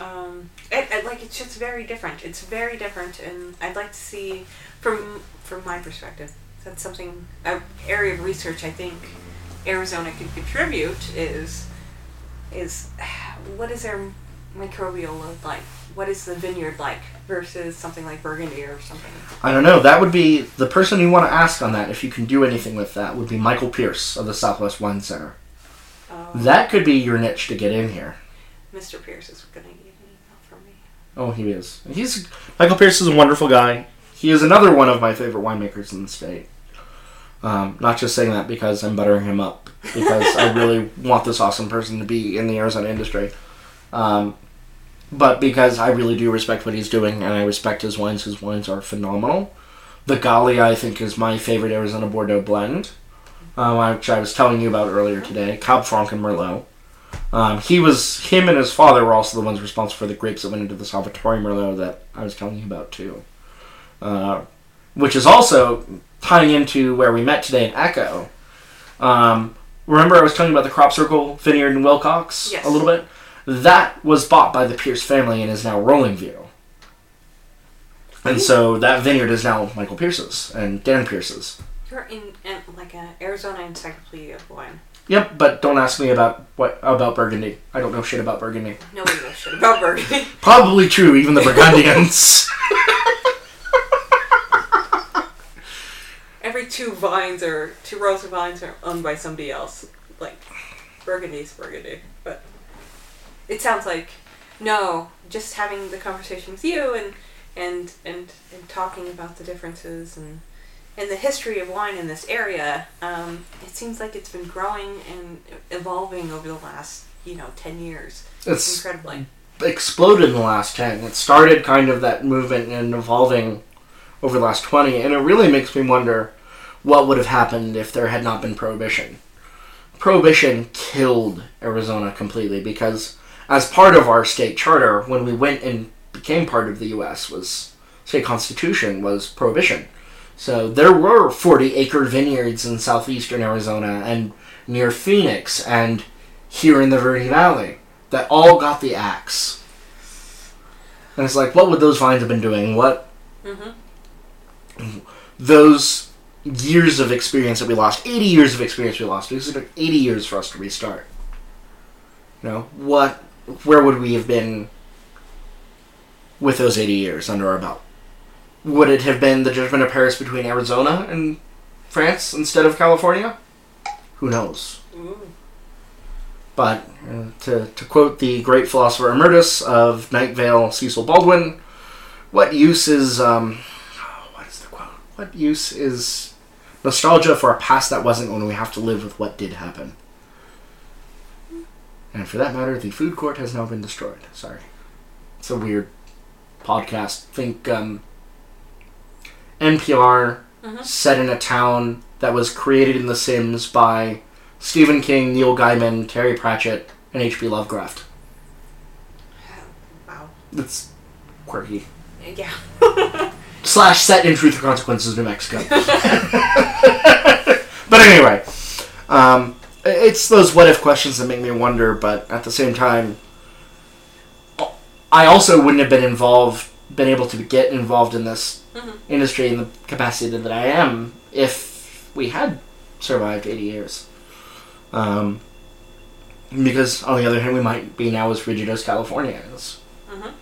Um, it, it, like it's just very different. It's very different, and I'd like to see from from my perspective. That's something an area of research I think Arizona could contribute is is what is their microbial load like? What is the vineyard like versus something like Burgundy or something? I don't know. That would be the person you want to ask on that, if you can do anything with that, would be Michael Pierce of the Southwest Wine Center. Um, That could be your niche to get in here. Mr. Pierce is going to get an email from me. Oh, he is. He's Michael Pierce is a wonderful guy. He is another one of my favorite winemakers in the state. Um, not just saying that because I'm buttering him up, because I really want this awesome person to be in the Arizona industry. Um, but because I really do respect what he's doing, and I respect his wines. His wines are phenomenal. The Gali, I think, is my favorite Arizona Bordeaux blend, um, which I was telling you about earlier today. Cab Franc and Merlot. Um, he was him and his father were also the ones responsible for the grapes that went into the Salvatore Merlot that I was telling you about too. Uh, which is also tying into where we met today in Echo. Um, remember, I was telling you about the Crop Circle Vineyard in Willcox Yes. a little bit. That was bought by the Pierce family and is now Rolling View. And so that vineyard is now Michael Pierce's and Dan Pierce's. You're in, in like an Arizona encyclopedia of wine. Yep, but don't ask me about what about Burgundy. I don't know shit about Burgundy. Nobody knows shit about Burgundy. Probably true, even the Burgundians. Every two vines or two rows of vines are owned by somebody else. Like Burgundy's Burgundy, but it sounds like no. Just having the conversation with you and and and and talking about the differences and and the history of wine in this area. Um, it seems like it's been growing and evolving over the last you know ten years. it's Incredibly. exploded in the last 10. It started kind of that movement and evolving over the last 20, and it really makes me wonder what would have happened if there had not been Prohibition. Prohibition killed Arizona completely because, as part of our state charter, when we went and became part of the U.S., was state constitution was Prohibition. So there were 40 acre vineyards in southeastern Arizona and near Phoenix and here in the Verde Valley that all got the axe. And it's like, what would those vines have been doing? What hmm those years of experience that we lost, 80 years of experience we lost, because it took 80 years for us to restart. You know, what, where would we have been with those 80 years under our belt? Would it have been the judgment of Paris between Arizona and France instead of California? Who knows? But uh, to, to quote the great philosopher Emeritus of Night Vale, Cecil Baldwin, what use is um, what is the quote? What use is nostalgia for a past that wasn't when we have to live with what did happen? And for that matter, the food court has now been destroyed. Sorry, it's a weird podcast. Think um, NPR Mhm. set in a town that was created in The Sims by Stephen King, Neil Gaiman, Terry Pratchett, and H.P. Lovecraft. Wow. It's quirky. Yeah. slash set in Truth or Consequences, New Mexico. but anyway, um, it's those what if questions that make me wonder. But at the same time, I also wouldn't have been involved, been able to get involved in this Mhm. industry in the capacity that I am if we had survived 80 years. Um, because on the other hand, we might be now as rigid as California is. Mhm.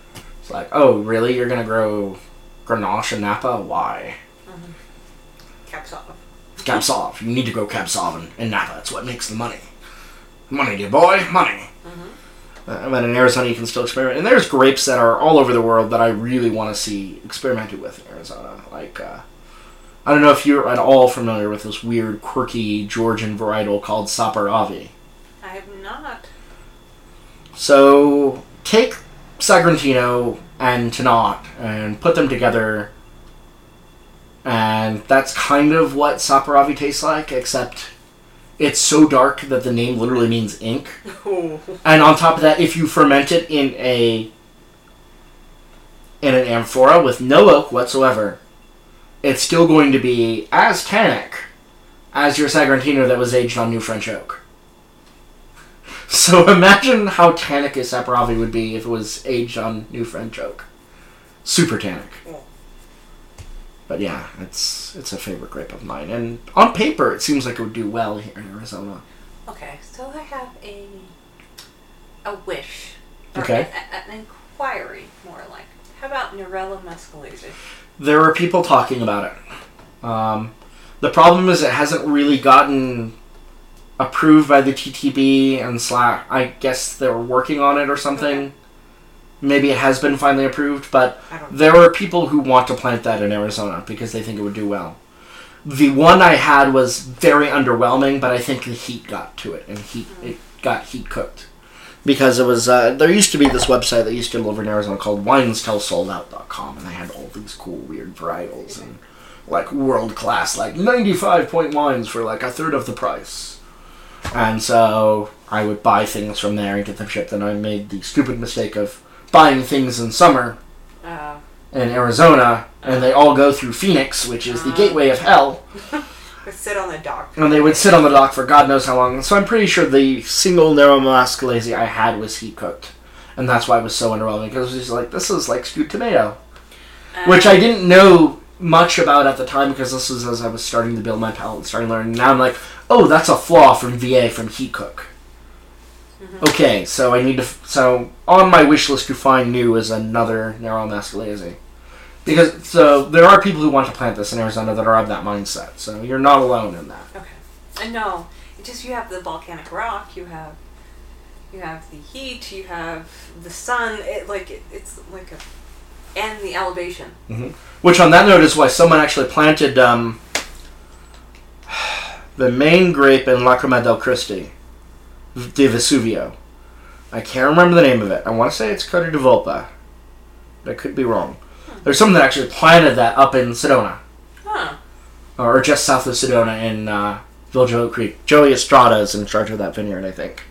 It's like, oh, really? You're gonna grow Grenache and Napa? Why? Caps off. Cab Sauv. You need to grow Sauv and, and Napa. That's what makes the money. Money, dear boy, money. Uh, but in Arizona, you can still experiment. And there's grapes that are all over the world that I really want to see experimented with in Arizona. Like, uh, I don't know if you're at all familiar with this weird, quirky Georgian varietal called Saperavi. I have not. So take Sagrantino and Tannat and put them together, and that's kind of what Saperavi tastes like, except it's so dark that the name literally means ink. Oh. And on top of that, if you ferment it in a in an amphora with no oak whatsoever, it's still going to be as tannic as your Sagrantino that was aged on New French oak. So imagine how tannic a Saperavi would be if it was aged on New French oak. Super tannic. Cool. But yeah, it's it's a favorite grape of mine, and on paper it seems like it would do well here in Arizona. Okay, so I have a a wish. Okay. a- a- an inquiry, more like. How about Nerello Mascalese? there are people talking about it. Um, the problem is it hasn't really gotten approved by the TTB and Slack. I guess they're working on it or something. Okay. Maybe it has been finally approved, but there are people who want to plant that in Arizona because they think it would do well. The one I had was very underwhelming, but I think the heat got to it and heat it got heat cooked because it was uh, there used to be this website that used to live in Arizona called winestellsoldout.com and they had all these cool weird varietals and like world class like 95 point wines for like a third of the price. And so I would buy things from there and get them shipped and I made the stupid mistake of buying things in summer Uh, in Arizona, and they all go through Phoenix, which is the Ah. gateway of hell. Sit on the dock. And they would sit on the dock for God knows how long. So I'm pretty sure the single Nerello Mascalese I had was heat cooked. And that's why it was so underwhelming, because it was just like, this is like stewed tomato. Which I didn't know much about at the time, because this was as I was starting to build my palate and starting learning. Now I'm like, oh, that's a flaw from VA from heat cook. Okay, so I need to. F- so on my wish list to find new is another Nerello Mascalese. Because so there are people who want to plant this in Arizona that are of that mindset. So you're not alone in that. Okay. And no, it just you have the volcanic rock, you have you have the heat, you have the sun. It like it, it's like a and the elevation. Which, on that note, is why someone actually planted um, the main grape in Lacrima del Cristi, de Vesuvio. I can't remember the name of it. I want to say it's Coda di Volpe. but I could be wrong. There's someone that actually planted that up in Sedona, Huh. or just south of Sedona in uh, Viljo Creek. Joey Estrada is in charge of that vineyard, I think.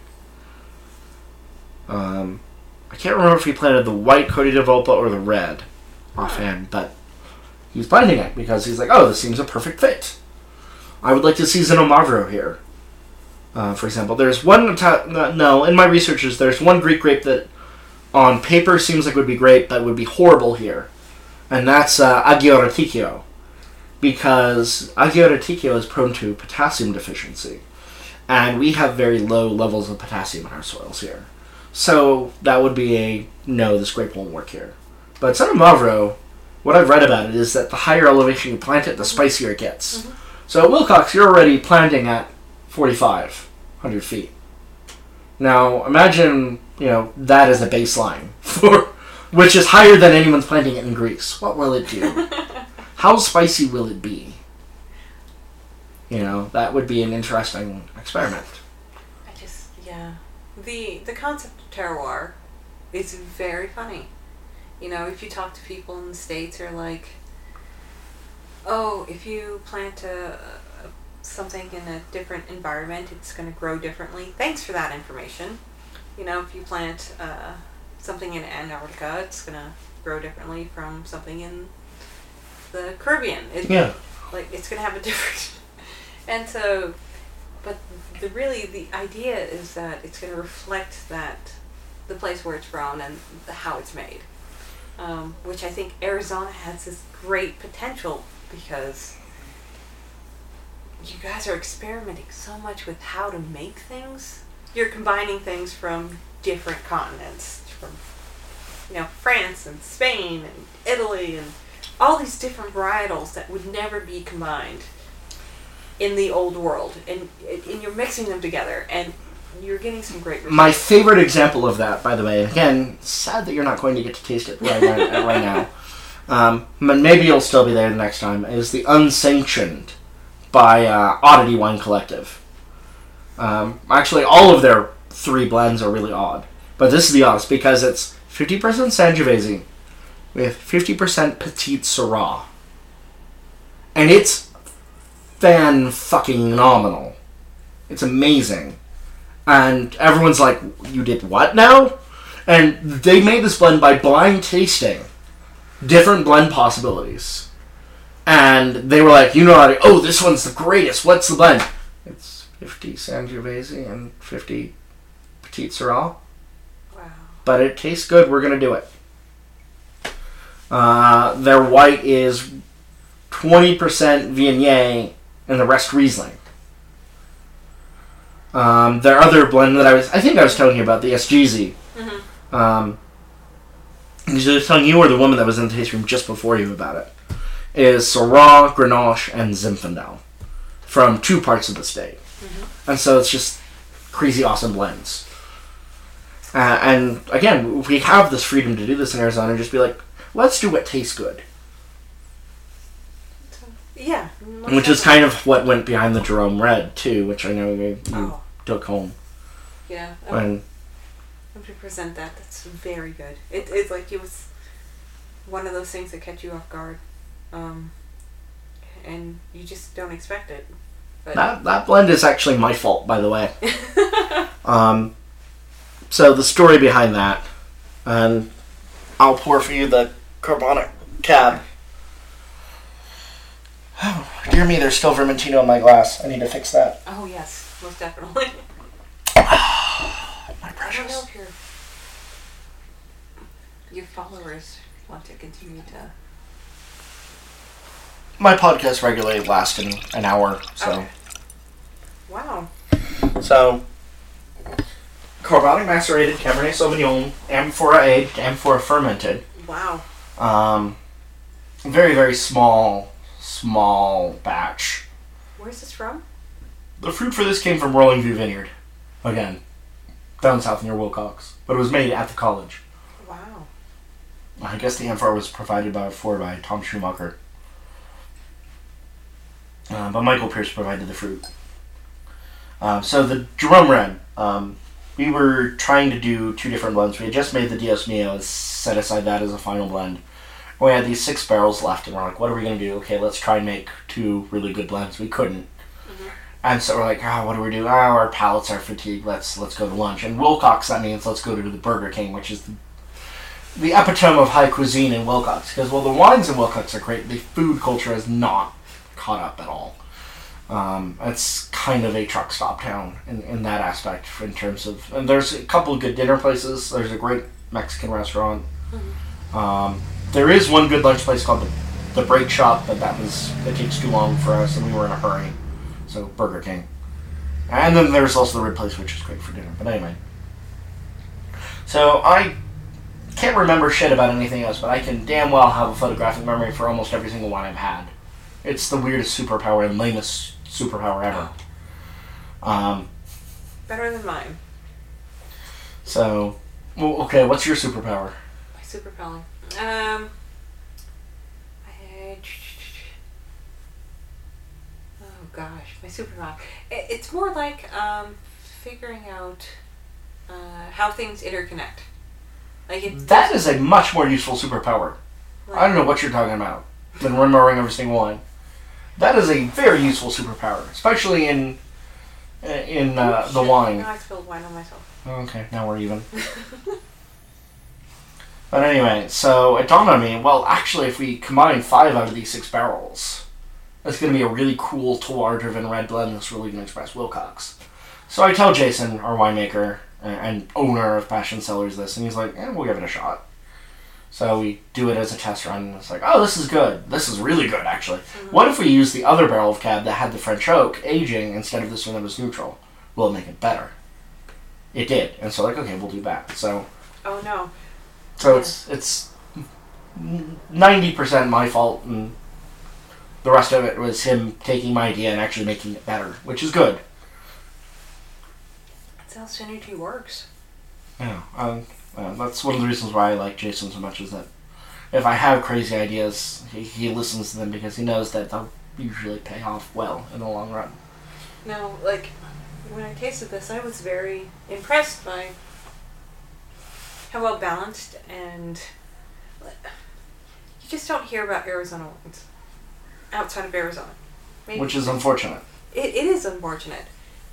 Um, I can't remember if he planted the white Coda di Volpe or the red offhand, but he's planting it because he's like, oh, this seems a perfect fit. I would like to see Xinomavro here. Uh, for example, there's one. No, in my researches, there's one Greek grape that on paper seems like would be great, but would be horrible here, and that's uh, because Agiorgitiko is prone to potassium deficiency, and we have very low levels of potassium in our soils here. So that would be a no. This grape won't work here. But Santa Mavro, what I've read about it is that the higher elevation you plant it, the spicier it gets. So Willcox, you're already planting at 4,500 feet. Now imagine you know that as a baseline for which is higher than anyone's planting it in Greece. What will it do? How spicy will it be? You know that would be an interesting experiment. I just yeah. The the concept of terroir is very funny. You know, if you talk to people in the states, are like, oh, if you plant a something in a different environment, it's going to grow differently. Thanks for that information. You know, if you plant uh, something in Antarctica, it's going to grow differently from something in the Caribbean. It, Yeah. like it's gonna have a different and so but the really the idea is that it's gonna reflect that the place where it's grown and the, how it's made um, which i think arizona has this great potential because you guys are experimenting so much with how to make things you're combining things from different continents from you know france and spain and italy and all these different varietals that would never be combined in the old world, and and you're mixing them together, and you're getting some great results. My favorite example of that, by the way, again, sad that you're not going to get to taste it right, right, right now. Um, but maybe you'll still be there the next time. Is the Unsanctioned by uh, Oddity Wine Collective. Um, actually, all of their three blends are really odd, but this is the oddest because it's 50% Sangiovese with 50% Petite Syrah, and it's fan fucking nominal. It's amazing and everyone's like, "You did what now?" And they made this blend by blind tasting different blend possibilities, and they were like, "You know how to? Oh, this one's the greatest. What's the blend?" It's fifty Sangiovese and fifty Petite Syrah, wow. but it tastes good. We're gonna do it. Uh, their white is twenty percent Viognier and the rest Riesling. Um, their other blend that I was, I think I was telling you about, the SGZ. Mm-hmm. Um, I was telling you or the woman that was in the taste room just before you about it, is Syrah, Grenache, and Zinfandel from two parts of the state. And so it's just crazy awesome blends. Uh, and again, we have this freedom to do this in Arizona and just be like, let's do what tastes good. Yeah. Which is kind of what went behind the Jerome Red, too, which I know you, you Oh, took home. yeah. I'm, And I'm to present that. That's very good. It, it's like it was one of those things that catch you off guard, um, and you just don't expect it. But that, that blend is actually my fault, by the way. Um, so the story behind that, and I'll pour for you the carbonic cab. Oh, dear me, there's still Vermentino in my glass. I need to fix that. Oh yes, most definitely. My I don't know precious. if your your followers want to continue to. My podcast regularly lasts an, an hour, so. Okay. Wow. So, Carbonic macerated Cabernet Sauvignon, amphora aged, amphora fermented. Wow. Um, very, very small, small batch. Where's this from? The fruit for this came from Rolling View Vineyard. Again, down south near Willcox. But it was made at the college. Wow. I guess the amphora was provided by for by Tom Schumacher. Uh, but Michael Pierce provided the fruit. Um, so the Jerome Red, um, we were trying to do two different blends. We had just made the Dios Mio and set aside that as a final blend. We had these six barrels left, and we're like, what are we going to do? Okay, let's try and make two really good blends. We couldn't. And so we're like, oh, what do we do? Oh, our palates are fatigued. Let's let's go to lunch. And Willcox, that means let's go to the Burger King, which is the the epitome of high cuisine in Willcox. Because while the wines in Willcox are great, the food culture is not caught up at all. Um, it's kind of a truck stop town in, in that aspect in terms of. And there's a couple of good dinner places. There's a great Mexican restaurant. Um, there is one good lunch place called the, the Brake Shop, but that was it takes too long for us, and we were in a hurry. So Burger King. And then there's also the Red place, which is great for dinner. But anyway. So I can't remember shit about anything else, but I can damn well have a photographic memory for almost every single one I've had. It's the weirdest superpower and lamest superpower ever. Um, Better than mine. so, well, okay, what's your superpower? My superpower. Um. I, oh gosh, my superpower. It, it's more like um, figuring out uh, how things interconnect. Like it. That is a much more useful superpower. I don't know what you're talking about than remembering every single one. That is a very useful superpower, especially in uh, in uh, oh, the wine. I spilled wine on myself. Oh, okay, now we're even. But anyway, so it dawned on me. Well, actually, if we combine five out of these six barrels, that's going to be a really cool Terroir-driven red blend that's really going to express Willcox. So I tell Jason, our winemaker and, and owner of Passion Cellars, this, and he's like, "Yeah, we'll give it a shot." So we do it as a test run, and it's like, "Oh, this is good. This is really good, actually." What if we use the other barrel of cab that had the French oak aging instead of this one that was neutral? Will it make it better? It did, and so like, okay, we'll do that. So. Oh no. So Yeah. it's it's ninety percent my fault, and the rest of it was him taking my idea and actually making it better, which is good. That's how synergy works. Yeah, um, uh, that's one of the reasons why I like Jason so much is that if I have crazy ideas, he, he listens to them because he knows that they'll usually pay off well in the long run. No, like when I tasted this, I was very impressed by how well balanced and you just don't hear about Arizona wines outside of Arizona. Maybe Which is unfortunate. It, it is unfortunate,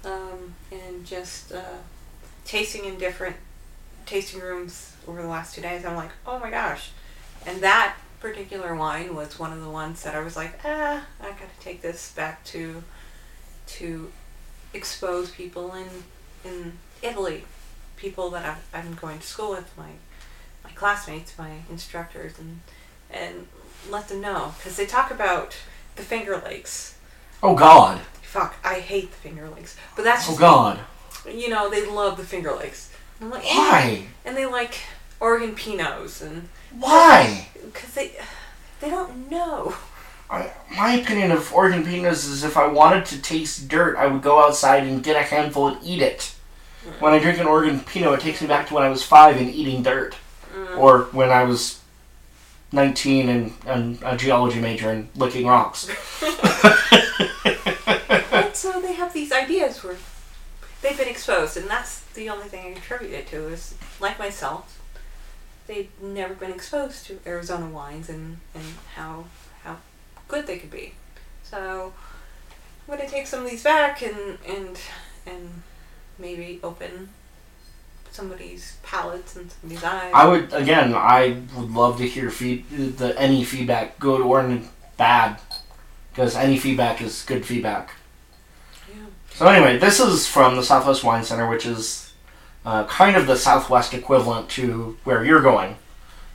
um, and just uh, tasting in different tasting rooms over the last two days, I'm like, oh my gosh! And that particular wine was one of the ones that I was like, ah, I got to take this back to to expose people in in Italy, people that I've, I'm going to school with, my my classmates, my instructors, and and let them know because they talk about the Finger Lakes. Oh God! Fuck, I hate the Finger Lakes, but that's Oh God! you know they love the Finger Lakes. I'm like, eh. Why? And they like Oregon Pinots and Why? because they they don't know. I, my opinion of Oregon peanuts is if I wanted to taste dirt, I would go outside and get a handful and eat it. When I drink an Oregon Pinot, it takes me back to when I was five and eating dirt, or when I was nineteen and, and a geology major and licking rocks. But so they have these ideas where they've been exposed, and that's the only thing I contribute it to is like myself, they've never been exposed to Arizona wines and, and how how good they could be. So I'm gonna take some of these back and and and maybe open somebody's palates and somebody's eyes. I would again. I would love to hear feed the any feedback, good or bad, because any feedback is good feedback. So anyway, this is from the Southwest Wine Center, which is uh, kind of the Southwest equivalent to where you're going,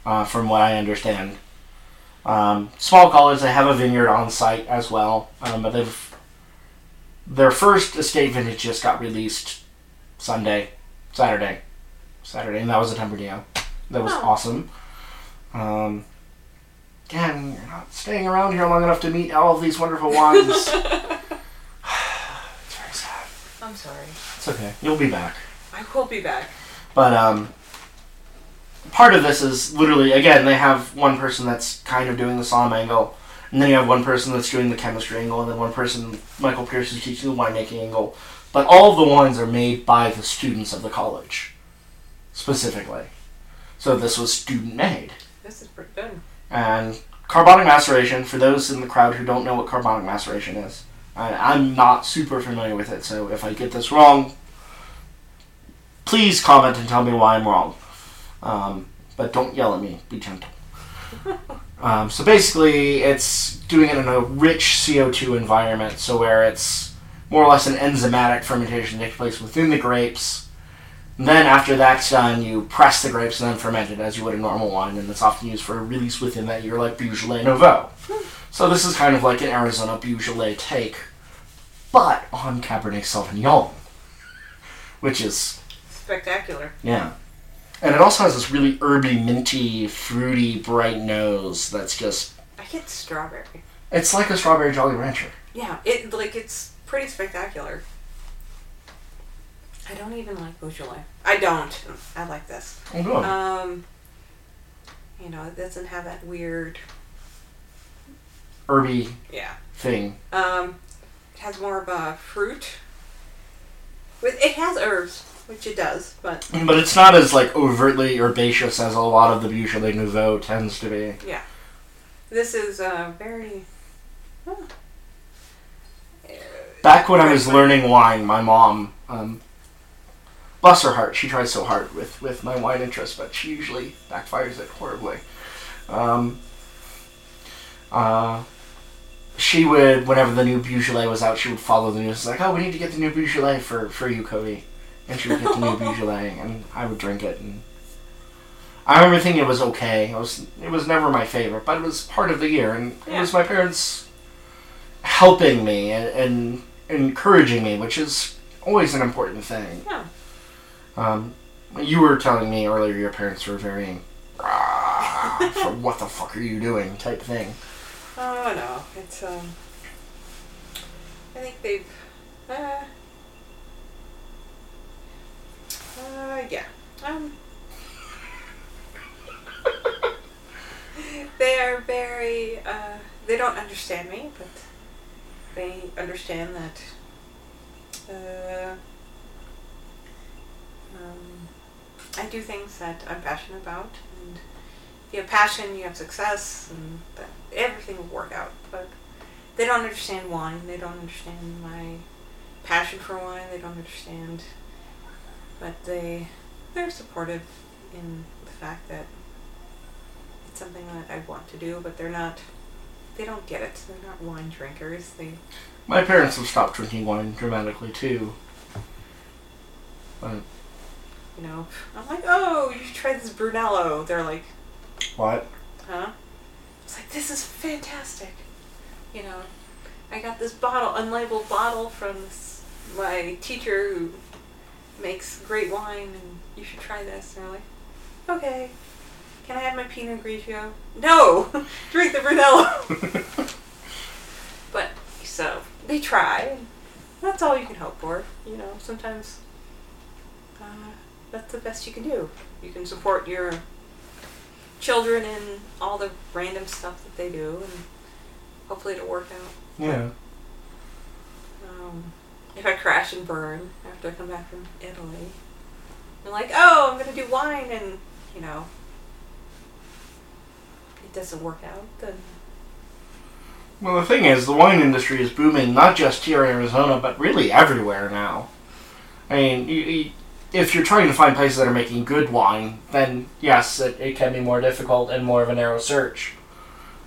uh, from what I understand. Um, small college, they have a vineyard on site as well, um, but they've their first estate vintage just got released Sunday, Saturday, Saturday, and that was a Tempranillo. That was Oh. awesome. Um, again, you're not staying around here long enough to meet all of these wonderful wines. it's very sad. I'm sorry. It's okay. You'll be back. I will be back. But um, part of this is literally again they have one person that's kind of doing the somm angle, and then you have one person that's doing the chemistry angle, and then one person Michael Pierce is teaching the winemaking angle. But all of the wines are made by the students of the college, specifically. So this was student made. This is pretty good. And carbonic maceration, for those in the crowd who don't know what carbonic maceration is, I, I'm not super familiar with it, so if I get this wrong, please comment and tell me why I'm wrong. Um, but don't yell at me, be gentle. um, so basically, it's doing it in a rich CO2 environment, so where it's more or less an enzymatic fermentation takes place within the grapes. Then after that's done, you press the grapes and then ferment it as you would a normal wine, and it's often used for a release within that year, like Beaujolais Nouveau. So this is kind of like an Arizona Beaujolais take, but on Cabernet Sauvignon, which is Spectacular. yeah, and it also has this really herby, minty, fruity, bright nose that's just I get strawberry. it's like a strawberry Jolly Rancher. Yeah, it like it's pretty spectacular. I don't even like Beaujolais. I don't. I like this. Oh, good. Um, you know, it doesn't have that weird. herby Yeah. thing. Um, has more of a fruit. With it has herbs, which it does, but But it's not as like overtly herbaceous as a lot of the Beaujolais Nouveau tends to be. Yeah, this is uh, very. huh. Uh, Back when I was learning wine, my mom, um, bless her heart, she tries so hard with, with my wine interest, but she usually backfires it horribly. Um, uh, she would, whenever the new Beaujolais was out, she would follow the news. It's like, oh, we need to get the new Beaujolais for, for you, Cody. And she would get the new Beaujolais, and I would drink it. And I remember thinking it was okay. It was it was never my favorite, but it was part of the year, and it was my parents helping me and, and encouraging me, which is always an important thing. Yeah. Um, you were telling me earlier your parents were very "Ah, for what the fuck are you doing type thing. Oh no, it's um. I think they've. Uh, uh yeah. Um. they are very. Uh, they don't understand me, but they understand that. Uh, um, I do things that I'm passionate about, and if you have passion, you have success, and that everything will work out. But they don't understand wine. They don't understand my passion for wine. They don't understand. But they they're supportive in the fact that it's something that I want to do. But they're not. They don't get it. They're not wine drinkers. They My parents have stopped drinking wine dramatically too. But you know. I'm like, oh, you should try this Brunello. They're like, what? huh? It's like this is fantastic. You know, I got this bottle, unlabeled bottle from this, my teacher who makes great wine, and you should try this. And I'm like, okay. Can I have my Pinot Grigio? No, drink the Brunello. but so they try. That's all you can hope for. You know, sometimes uh, that's the best you can do. You can support your children and all the random stuff that they do, and hopefully it'll work out. Yeah. Um, if I crash and burn after I come back from Italy, I'm like, oh, I'm gonna do wine, and you know, it doesn't work out, then Well, the thing is, the wine industry is booming not just here in Arizona, but really everywhere now. I mean, you, you, if you're trying to find places that are making good wine, then yes, it, it can be more difficult and more of a narrow search.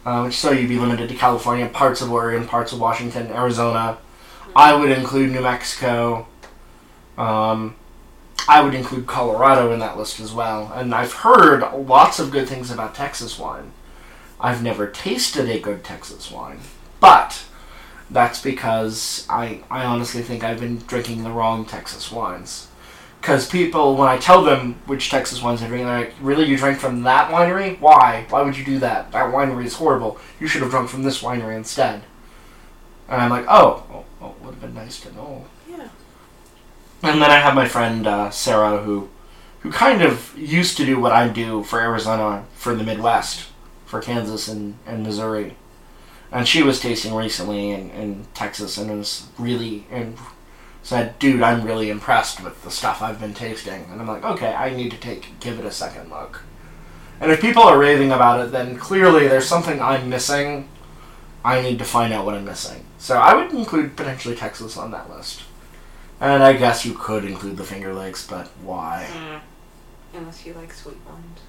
Um, so you'd be limited to California, parts of Oregon, parts of Washington, Arizona. I would include New Mexico. Um, I would include Colorado in that list as well. And I've heard lots of good things about Texas wine. I've never tasted a good Texas wine, but that's because I, I honestly think I've been drinking the wrong Texas wines. Because people, when I tell them which Texas wines I'm drinking, they're like, really, you drank from that winery? Why? Why would you do that? That winery is horrible. You should have drunk from this winery instead. And I'm like, oh, oh, oh would have been nice to know. Yeah. And then I have my friend uh, Sarah, who, who kind of used to do what I do for Arizona for the Midwest, for Kansas and, and Missouri, and she was tasting recently in, in Texas and it was really and said, "Dude, I'm really impressed with the stuff I've been tasting." And I'm like, "Okay, I need to take give it a second look." And if people are raving about it, then clearly there's something I'm missing. I need to find out what I'm missing. So I would include potentially Texas on that list. And I guess you could include the Finger Lakes, but why? Mm. Unless you like sweet wines.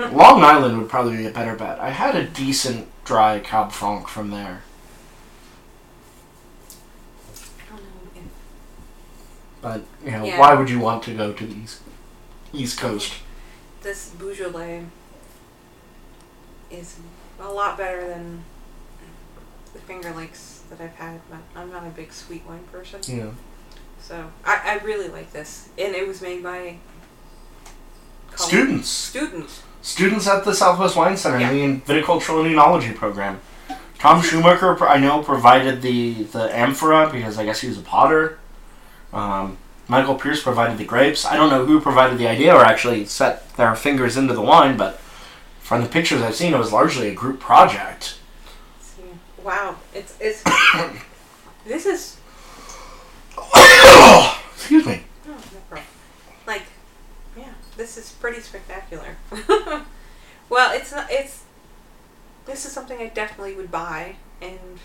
Long Island would probably be a better bet. I had a decent dry Cab Franc from there. I don't know if But, you know, Yeah. why would you want to go to the East, East Coast? this Beaujolais is a lot better than the Finger Lakes that I've had. But I'm not a big sweet wine person, Yeah. so I, I really like this, and it was made by Students. Students. Students at the Southwest Wine Center Yeah. in the Viticultural and Enology program. Tom Schumacher, I know, provided the, the amphora because I guess he was a potter. Um, Michael Pierce provided the grapes. I don't know who provided the idea or actually set their fingers into the wine, but from the pictures I've seen, it was largely a group project. Wow, it's it's this is Excuse me. oh, no like yeah, this is pretty spectacular. well, it's not it's this is something I definitely would buy and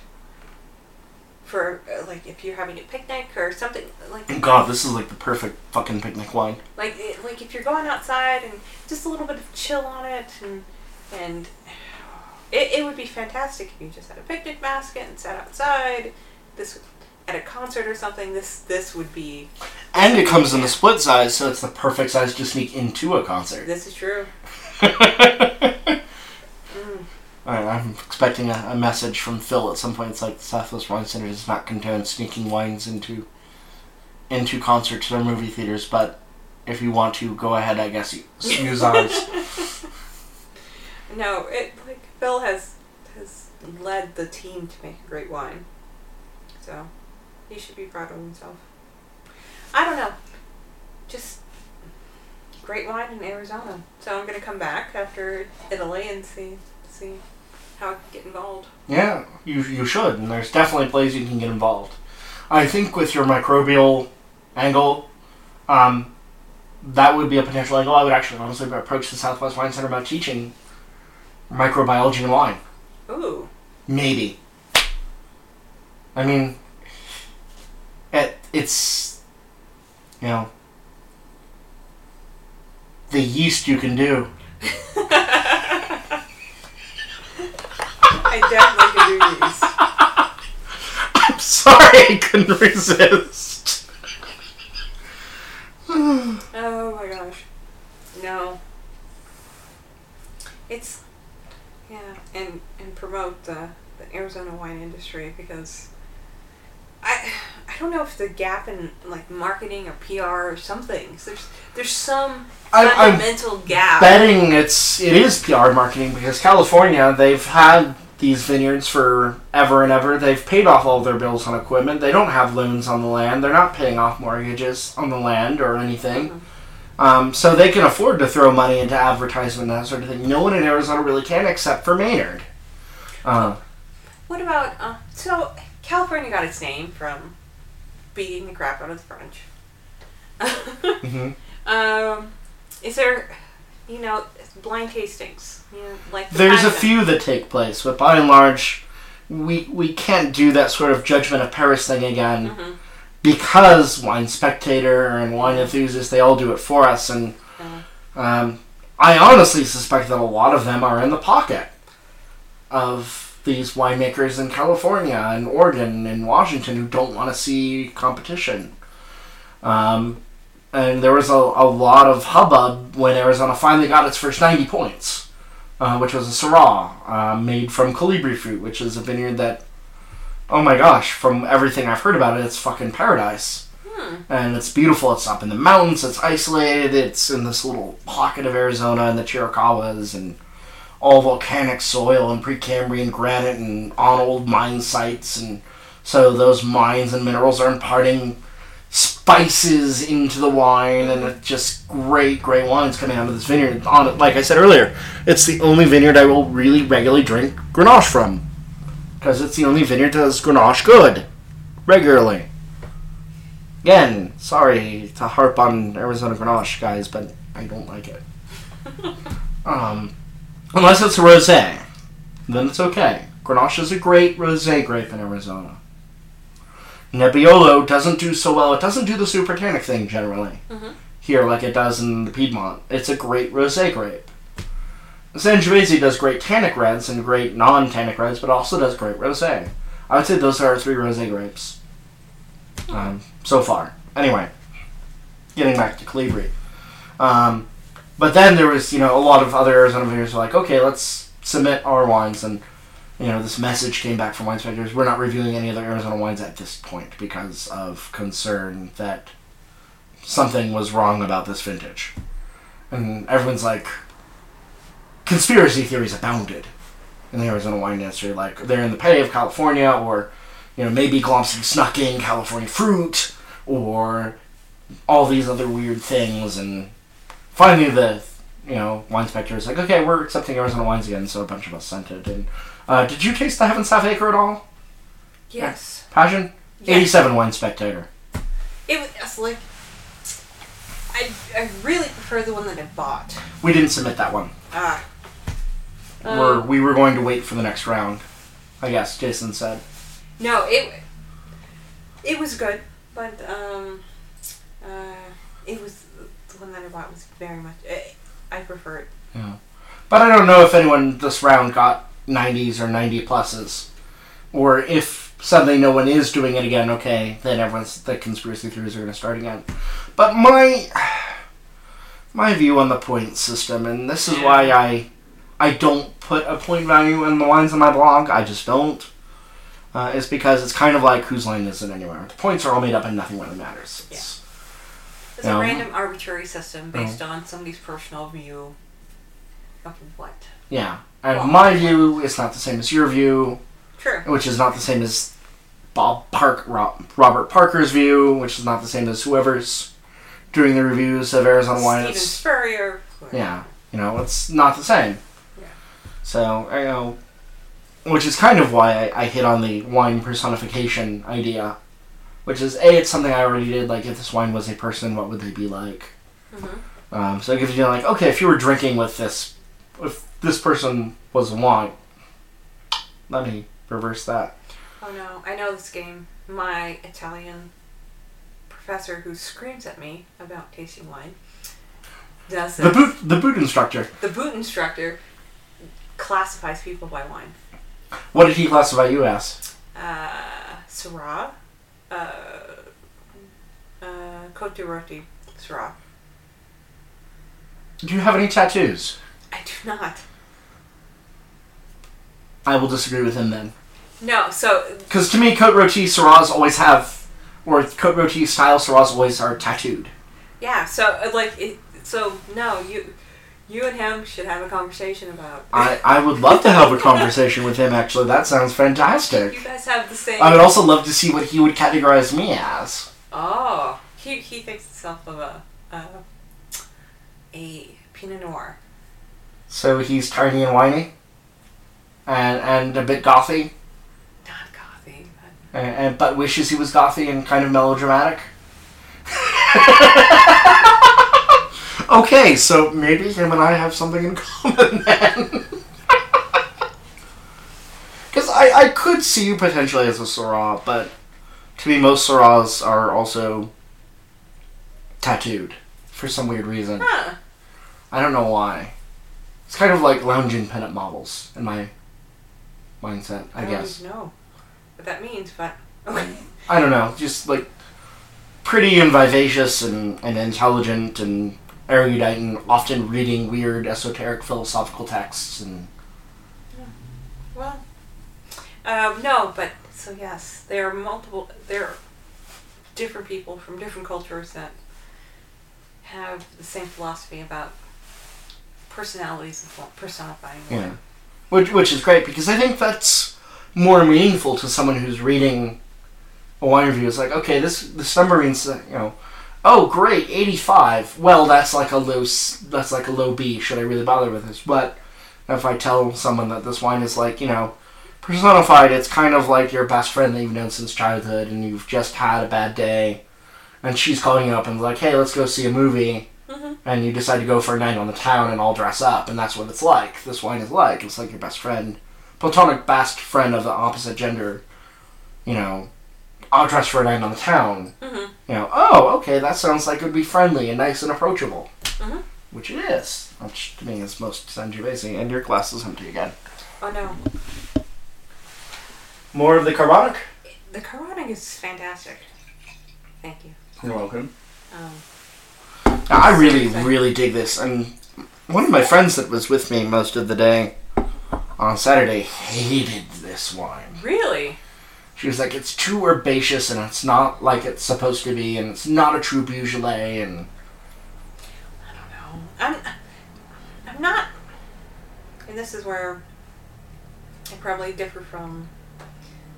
for uh, like if you're having a picnic or something like God, this is like the perfect fucking picnic wine. like it, like if you're going outside and just a little bit of chill on it and and it, it would be fantastic if you just had a picnic basket and sat outside this at a concert or something this this would be And it comes in a split size, so it's the perfect size to sneak into a concert. this is true Alright, I'm expecting a, a message from Phil at some point. It's like the Southwest Wine Center does not condone sneaking wines into into concerts or movie theaters, but if you want to, go ahead. I guess you use ours. no it like phil has has led the team to make a great wine so he should be proud of himself i don't know just great wine in arizona so i'm gonna come back after italy and see see how i can get involved Yeah, you you should, and there's definitely places you can get involved. I think with your microbial angle, um, that would be a potential angle. I would actually honestly approach the Southwest Wine Center about teaching microbiology in wine. ooh Maybe. I mean, it, it's, you know, the yeast you can do. i definitely can do these I'm sorry, I couldn't resist. Oh my gosh. No. It's yeah, and and promote the, the Arizona wine industry because I I don't know if the gap in like marketing or PR or something. There's there's some I'm- I'm fundamental gap. betting it's it is PR marketing because California they've had these vineyards for ever and ever. They've paid off all their bills on equipment. They don't have loans on the land. They're not paying off mortgages on the land or anything. Mhm. Um, so they can afford to throw money into advertisement and that sort of thing. No one in Arizona really can except for Maynard. Uh, What about uh, so California got its name from beating the crap out of the French. mhm. Um, is there, you know, blind tastings? You know, like the There's a few that take place, but by and large, we we can't do that sort of judgment of Paris thing again Mhm. because Wine Spectator and Wine Enthusiast, they all do it for us. And Yeah. um, I honestly suspect that a lot of them are in the pocket of these winemakers in California and Oregon and Washington who don't want to see competition. Um, and there was a, a lot of hubbub when Arizona finally got its first 90 points, uh, which was a Syrah uh, made from Colibri fruit, which is a vineyard that, oh my gosh, from everything I've heard about it, it's fucking paradise. And it's beautiful. It's up in the mountains. It's isolated. It's in this little pocket of Arizona and the Chiricahuas and all volcanic soil and Precambrian granite and on old mine sites. And so those mines and minerals are imparting spices into the wine and it's just great, great wines coming out of this vineyard. On it, like I said earlier, it's the only vineyard I will really regularly drink Grenache from because it's the only vineyard that does Grenache good regularly. Again, sorry to harp on Arizona Grenache, guys, but I don't like it. um, unless it's a rosé, then it's okay. Grenache is a great rosé grape in Arizona. Nebbiolo doesn't do so well. It doesn't do the super tannic thing generally here like it does in the Piedmont. It's a great rosé grape. Sangiovese does great tannic reds and great non-tannic reds, but also does great rosé. I would say those are our three rosé grapes um, so far. Anyway, getting back to Colibri. Um, but then there was, you know, a lot of other Arizona vineyards were like, okay, let's submit our wines, and you know, this message came back from wine inspectors. We're not reviewing any other Arizona wines at this point because of concern that something was wrong about this vintage, and everyone's like, conspiracy theories abounded in the Arizona wine industry. Like they're in the pay of California, or you know maybe Glomson snuck in California fruit, or all these other weird things. And finally, the you know Wine Spectator is like, okay, we're accepting Arizona wines again. So a bunch of us sent it. And uh, did you taste the Heaven's Half Acre at all? Yes. Passion. Yes. Eighty-seven wine spectator. It was like I I really prefer the one that I bought. We didn't submit that one. Ah. we're, Um, we were going to wait for the next round. I guess Jason said. no, it it was good, but um, uh, it was the one that I bought was very much. I, I prefer it. But I don't know if anyone this round got 90s or 90 pluses. Or if suddenly no one is doing it again, okay, then everyone's, the conspiracy theories are going to start again. But my, my view on the point system, and this is why I, I don't put a point value in the lines on my blog, I just don't, uh, is because it's kind of like whose line is it anyway. The points are all made up and nothing really matters. It's- It's Yeah. a random arbitrary system based on somebody's personal view of what. yeah. And Well- my view is not the same as your view. True. which is not the same as Bob Park, Ro- Robert Parker's view, which is not the same as whoever's doing the reviews of Arizona wine. Steven It's, Spurrier. yeah, you know, it's not the same. Yeah. So you know, which is kind of why I, I hit on the wine personification idea, which is a it's something I already did. Like, if this wine was a person, what would they be like? Mm-hmm. Um, so it gives you like, okay, if you were drinking with this, if this person was a wine, let me reverse that. Oh no, I know this game. My Italian professor who screams at me about tasting wine does The boot, the boot instructor. The boot instructor classifies people by wine. What did he classify you as? Uh, Syrah, uh, uh, Côte de Rôtie Syrah. Do you have any tattoos? I do not. I will disagree with him then. No, so Because to me, Côte-Rôtie Syrahs always have, or Côte-Rôtie style Syrahs always are tattooed. yeah, so uh, like it, so no, you you and him should have a conversation about. I, I would love to have a conversation with him, actually. That sounds fantastic. You guys have the same. I would also love to see what he would categorize me as. Oh, he he thinks himself of a a, a Pinot Noir. So he's tiny and whiny? And, and a bit gothy? Not coffee, but And, and, but wishes he was gothy and kind of melodramatic? okay, so maybe him and I have something in common then. Because I, I could see you potentially as a Syrah, but to me, most Syrahs are also tattooed for some weird reason. Huh. I don't know why. It's kind of like lounging pinup models in my mindset, I guess. I don't guess. know what that means, but okay. I don't know, just like pretty and vivacious and, and intelligent and erudite and often reading weird esoteric philosophical texts and Well, um, no, but so yes, there are multiple. There are different people from different cultures that have the same philosophy about personalities personifying. Yeah. Which, which is great because I think that's more meaningful to someone who's reading a wine review. It's like, okay, this this number means uh, you know, oh great, eighty five. Well, that's like a low that's like a low B. Should I really bother with this? But if I tell someone that this wine is like, you know, personified, it's kind of like your best friend that you've known since childhood, and you've just had a bad day, and she's calling you up and like, hey, let's go see a movie Mhm. and you decide to go for a night on the town and all dress up, and that's what it's like. This wine is like. It's like your best friend, platonic best friend of the opposite gender. You know, I'll dress for a night on the town. Mhm. You know, oh, okay, that sounds like it would be friendly and nice and approachable. Mhm. Which it is. Which to me is most Sangiovese. And your glass is empty again. Oh no, More of the carbonic. the carbonic is fantastic. Thank you. You're welcome. Um, I really, really dig this. And one of my friends that was with me most of the day on Saturday hated this wine. really, She was like, it's too herbaceous and it's not like it's supposed to be, and it's not a true Beaujolais, and I don't know. I'm, I'm not, and this is where I probably differ from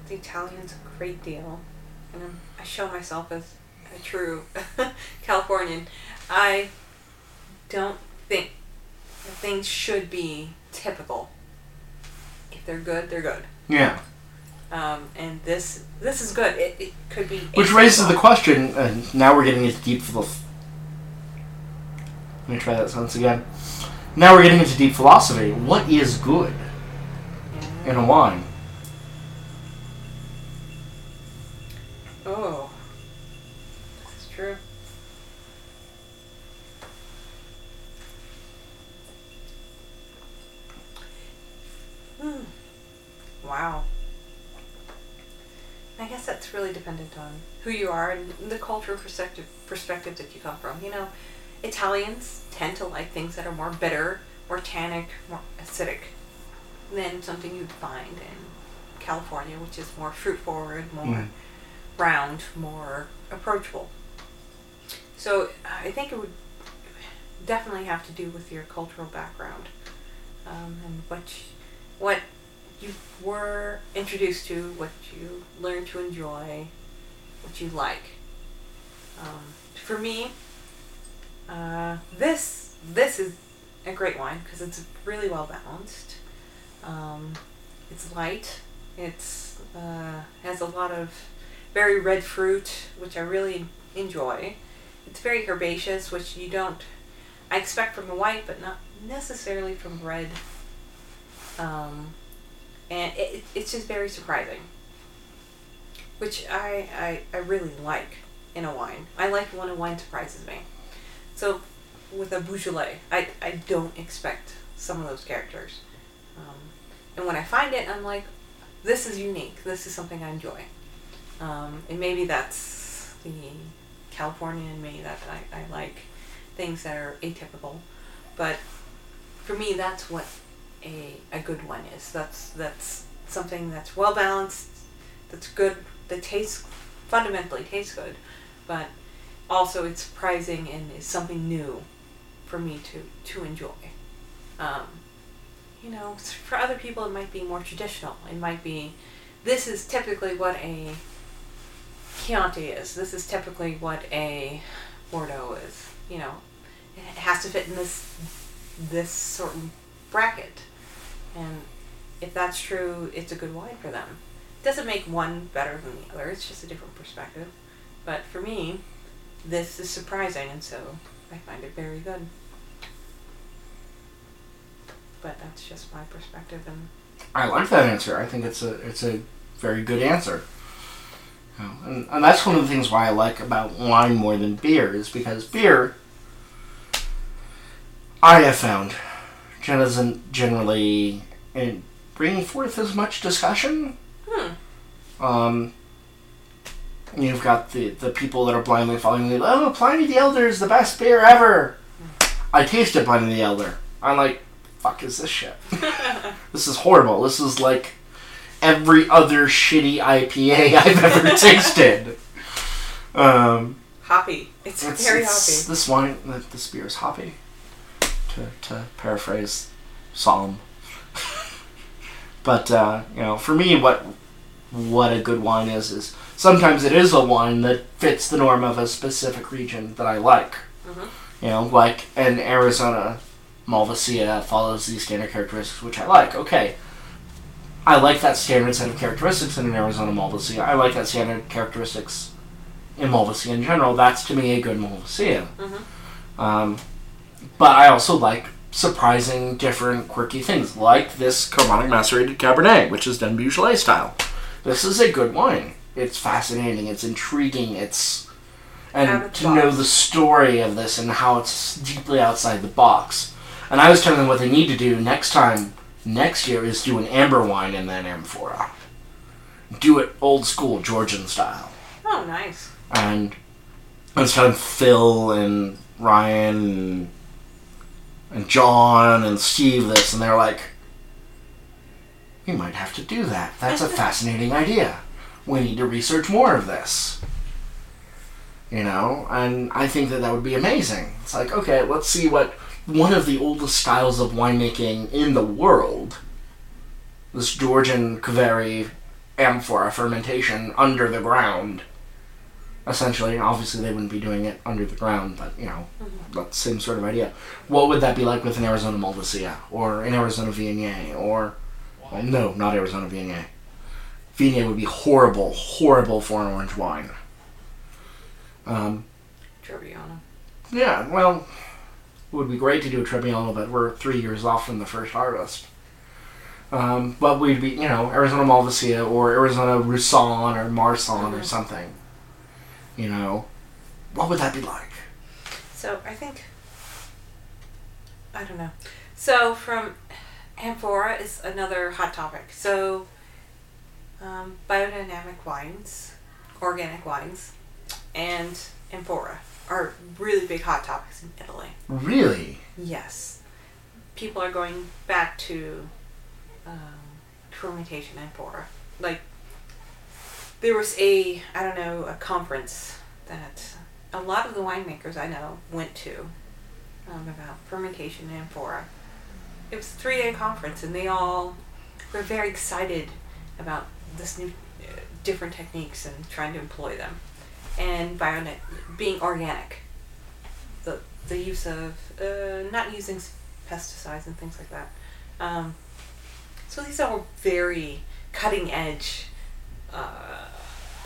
the Italians a great deal, and I'm, I show myself as a true Californian. I don't think things should be typical. If they're good, they're good. yeah. Um, and this this is good. It, it could be. Which raises the question, and now we're getting into deep philosophy. Let me try that sentence again. Now we're getting into deep philosophy. What is good Yeah. in a wine? Oh, this is true. Hmm. Wow. I guess that's really dependent on who you are and the cultural perspective perspective that you come from. You know, Italians tend to like things that are more bitter, more tannic, more acidic than something you'd find in California, which is more fruit forward, more Mm. round, more approachable. So I think it would definitely have to do with your cultural background um, and what you, what you were introduced to, what you learned to enjoy, what you like. Um, for me, uh, this this is a great wine because it's really well balanced. Um, it's light. It's uh, has a lot of very red fruit, which I really enjoy. It's very herbaceous, which you don't. I expect from the white, but not necessarily from red. Um, and it, it- it's just very surprising, which I, I I really like in a wine. I like when a wine surprises me. So with a Beaujolais, I I don't expect some of those characters, um, and when I find it, I'm like, this is unique. This is something I enjoy. Um, and maybe that's the California in me that I, I like things that are atypical. But for me, that's what a, a good one is. That's that's something that's well balanced, that's good, that tastes fundamentally tastes good, but also it's surprising and is something new for me to to enjoy. Um, you know, for other people it might be more traditional. It might be this is typically what a Chianti is. This is typically what a Bordeaux is. You know, it has to fit in this this certain bracket, and if that's true, it's a good wine for them. It doesn't make one better than the other. It's just a different perspective. But for me, this is surprising, and so I find it very good. But that's just my perspective, and I like that answer. I think it's a it's a very good answer. And, and that's one of the things why I like about wine more than beer is because beer, I have found, doesn't generally eh, bring forth as much discussion. Hmm. Um, you've got the, the people that are blindly following the oh Pliny the Elder is the best beer ever. I tasted Pliny the Elder. I'm like, fuck is this shit? this is horrible. This is like every other shitty IPA I've ever tasted. Um, Hoppy. It's, it's, very it's- hoppy. This wine, this beer is hoppy. To, to paraphrase Psalm. but uh, you know, for me, what what a good wine is is sometimes it is a wine that fits the norm of a specific region that I like. Mhm. You know, like an Arizona Malvasia that follows these standard characteristics, which I like. Okay. I like that standard set of characteristics in an Arizona Malvasia. I like that standard characteristics in Malvasia in general. That's to me a good Malvasia. Mhm. Um, but I also like surprising, different, quirky things, like this Carbonic Macerated Cabernet, which is done Beaujolais style. This is a good wine. It's fascinating. It's intriguing. It's and to know the story of this and how it's deeply outside the box. And I was telling them what they need to do next time, next year, is do an amber wine and then amphora. Do it old school Georgian style Oh, nice. and I was telling Phil and Ryan and, and John and Steve this, and they're like, "We might have to do that. That's a fascinating idea. We need to research more of this." You know, and I think that that would be amazing. It's like, okay, let's see what one of the oldest styles of winemaking in the world, this Georgian qvevri amphora fermentation under the ground essentially. Obviously, they wouldn't be doing it under the ground, but you know, that same sort of idea. What would that be like with an Arizona Malvasia or an Arizona Viognier or well, no, not Arizona Viognier. Viognier would be horrible, horrible for an orange wine. Um, Trebbiano. yeah, well, it would be great to do a Trebbiano, but we're three years off from the first harvest. Um, but we'd be, you know, Arizona Malvasia or Arizona Roussanne or Marsanne or Mhm. something. You know, what would that be like? So I think I don't know. So from amphora is another hot topic. So um, biodynamic wines, organic wines, and amphora are really big hot topics in Italy. Really? Yes, people are going back to um, fermentation amphora. Like there was a I don't know a conference that a lot of the winemakers I know went to um, about fermentation and amphora. It was a three day conference, and they all were very excited about this new, uh, different techniques and trying to employ them, and bio being organic. The the use of uh, not using pesticides and things like that. Um, so these are very cutting edge uh,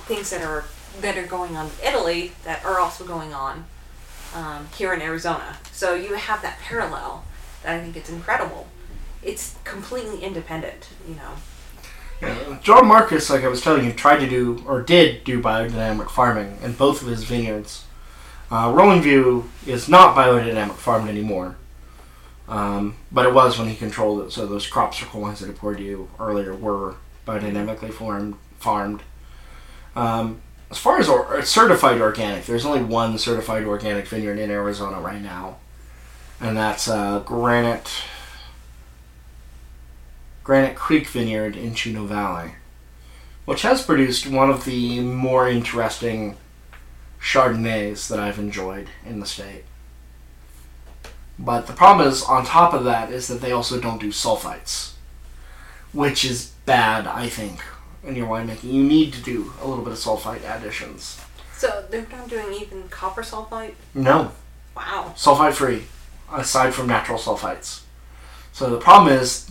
things that are that are going on in Italy that are also going on um, here in Arizona. So you have that parallel that I think it's incredible. It's completely independent, you know. Yeah, John Marcus, like I was telling you, tried to do or did do biodynamic farming in both of his vineyards. Uh, Rolling View is not biodynamic farmed anymore, um, but it was when he controlled it. So those crops circle ones that I poured you earlier were biodynamically farmed. Farmed. Um, as far as or, certified organic, there's only one certified organic vineyard in Arizona right now, and that's uh, Granite Granite Creek Vineyard in Chino Valley, which has produced one of the more interesting Chardonnays that I've enjoyed in the state. But the problem is, on top of that, is that they also don't do sulfites, which is bad, I think, in your winemaking. You need to do a little bit of sulfite additions. So they're not doing even copper sulfite. No, Wow. sulfite free, aside from natural sulfites. So the problem is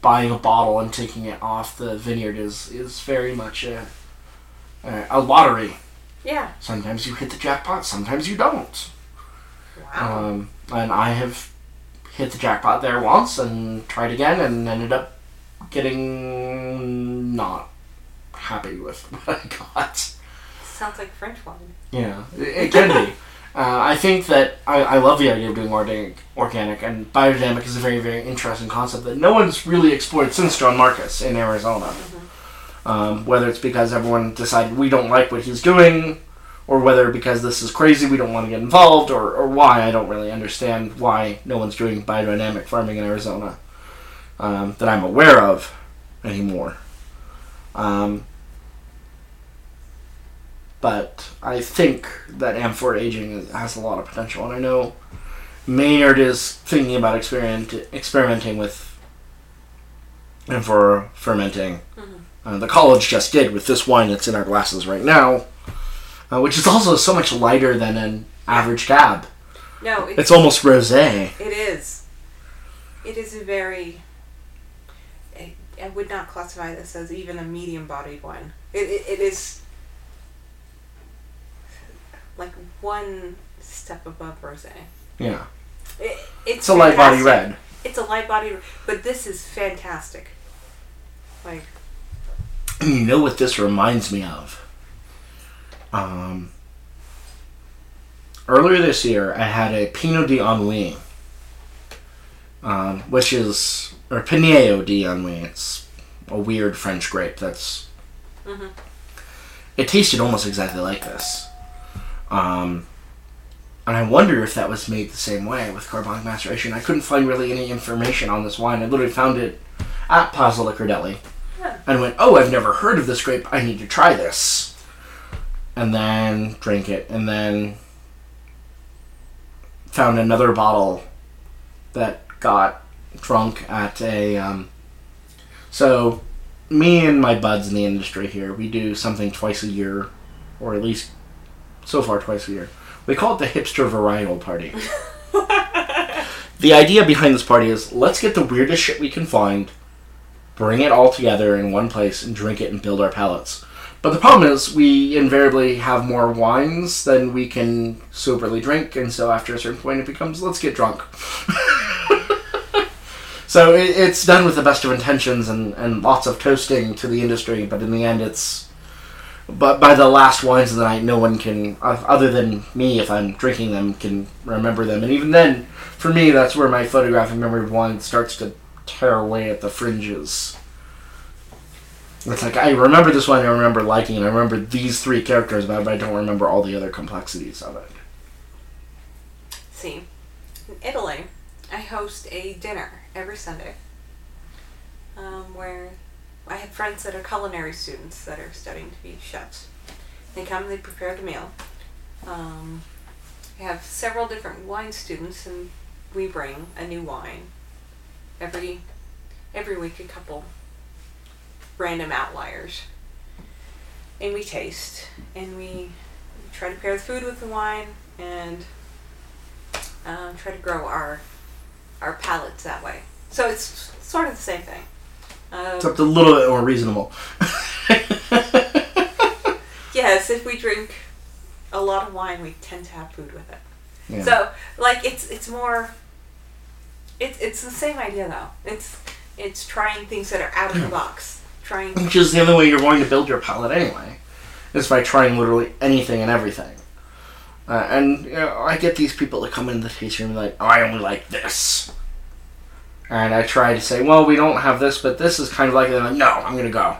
buying a bottle and taking it off the vineyard is is very much a a, a lottery. Yeah. Sometimes you hit the jackpot, sometimes you don't. Wow. Um, and I have hit the jackpot there once and tried again and ended up getting not happy with what I got. sounds like French wine. Yeah, it, it can be. Uh, I think that I, I love the idea of doing organic, organic, and biodynamic is a very, very interesting concept that no one's really explored since John Marcus in Arizona. Um, whether it's because everyone decided we don't like what he's doing, or whether because this is crazy, we don't want to get involved, or, or why, I don't really understand why no one's doing biodynamic farming in Arizona um, that I'm aware of anymore. Um, but I think that amphora aging has a lot of potential, and I know Maynard is thinking about experiment, experimenting with amphora fermenting. Uh, the college just did with this wine that's in our glasses right now, uh, which is also so much lighter than an average cab. No, it's, It's almost rosé. it is. It is a very. I, I would not classify this as even a medium-bodied wine. It, it, it is like one step above rosé. Yeah, It, it's it's a light body red. It's a light body, but this is fantastic. Like You know what this reminds me of? Um, earlier this year, I had a Pinot d'Ennui, um, which is or Pinot d'Ennui. It's a weird French grape. That's Mhm. it tasted almost exactly like this. Um, and I wonder if that was made the same way with carbonic maceration. I couldn't find really any information on this wine. I literally found it at Plaza Liquor Deli Yeah. and went, "Oh, I've never heard of this grape. I need to try this." And then drank it, and then found another bottle that got drunk at a. Um, so, me and my buds in the industry here, we do something twice a year, or at least so far twice a year. We call it the hipster varietal party. the idea behind this party is let's get the weirdest shit we can find, bring it all together in one place, and drink it and build our palates. But the problem is, we invariably have more wines than we can soberly drink, and so after a certain point, it becomes let's get drunk. so it, it's done with the best of intentions and, and lots of toasting to the industry, but in the end, it's. But by the last wines of the night, no one can, other than me, if I'm drinking them, can remember them. And even then, for me, that's where my photographic memory of wine starts to tear away at the fringes. It's like I remember this one, I remember liking it, I remember these three characters but I don't remember all the other complexities of it. See, in Italy, I host a dinner every Sunday um, where I have friends that are culinary students that are studying to be chefs. They come, and they prepare the meal. Um, we have several different wine students, and we bring a new wine every every week. A couple random outliers, and we taste, and we try to pair the food with the wine, and um, try to grow our our palates that way. So it's sort of the same thing. Um, Except a little bit more reasonable. yes, if we drink a lot of wine, we tend to have food with it. Yeah. So like it's it's more. It's it's the same idea though. It's it's trying things that are out of the box. Trying. Which is the only way you're going to build your palate anyway, is by trying literally anything and everything. Uh, and you know, I get these people that come in the tasting room like, oh, I only like this. And I try to say, well, we don't have this, but this is kind of like, they're like, no, I'm going to go.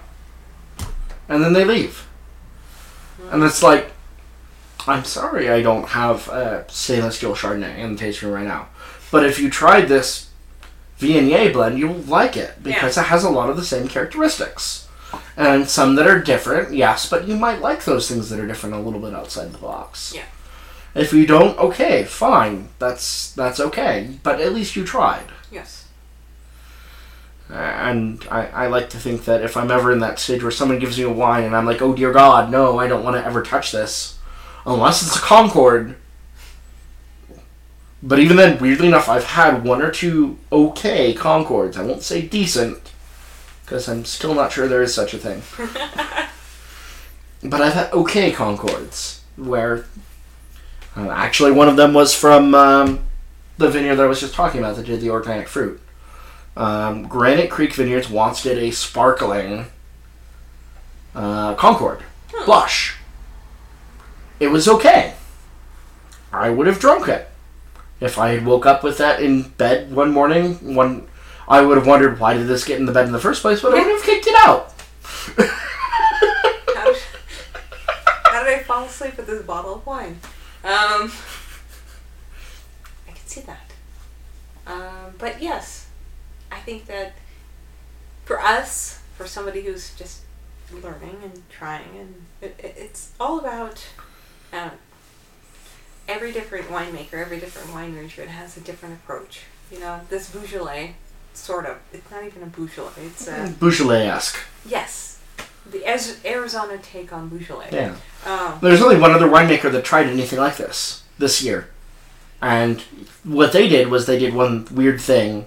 And then they leave. And it's like, I'm sorry I don't have a stainless steel Chardonnay in the tasting room right now. But if you tried this Viognier blend, you'll like it because it has a lot of the same characteristics. And some that are different, yes, but you might like those things that are different a little bit outside the box. Yeah. If you don't, okay, fine. That's that's okay. But at least you tried. Yes. And I, I like to think that if I'm ever in that stage where someone gives me a wine and I'm like, oh dear God, no, I don't want to ever touch this. Unless it's a Concord. But even then, weirdly enough, I've had one or two okay Concords. I won't say decent, because I'm still not sure there is such a thing. but I've had okay Concords, where uh, actually one of them was from um, the vineyard that I was just talking about that did the organic fruit. Um, Granite Creek Vineyards did a sparkling uh, Concord blush, it was okay. I would have drunk it. If I had woke up with that in bed one morning, one I would have wondered why did this get in the bed in the first place, but I would have kicked it out. How did, how did I fall asleep with this bottle of wine? Um, I can see that. Um, but yes, I think that for us, for somebody who's just learning and trying, and it, it, it's all about um, every different winemaker, every different wine region has a different approach. You know, this Beaujolais, sort of, it's not even a Beaujolais, it's a, Beaujolais esque. yes, the Arizona take on Beaujolais. Yeah. Um, There's only one other winemaker that tried anything like this this year. And what they did was they did one weird thing.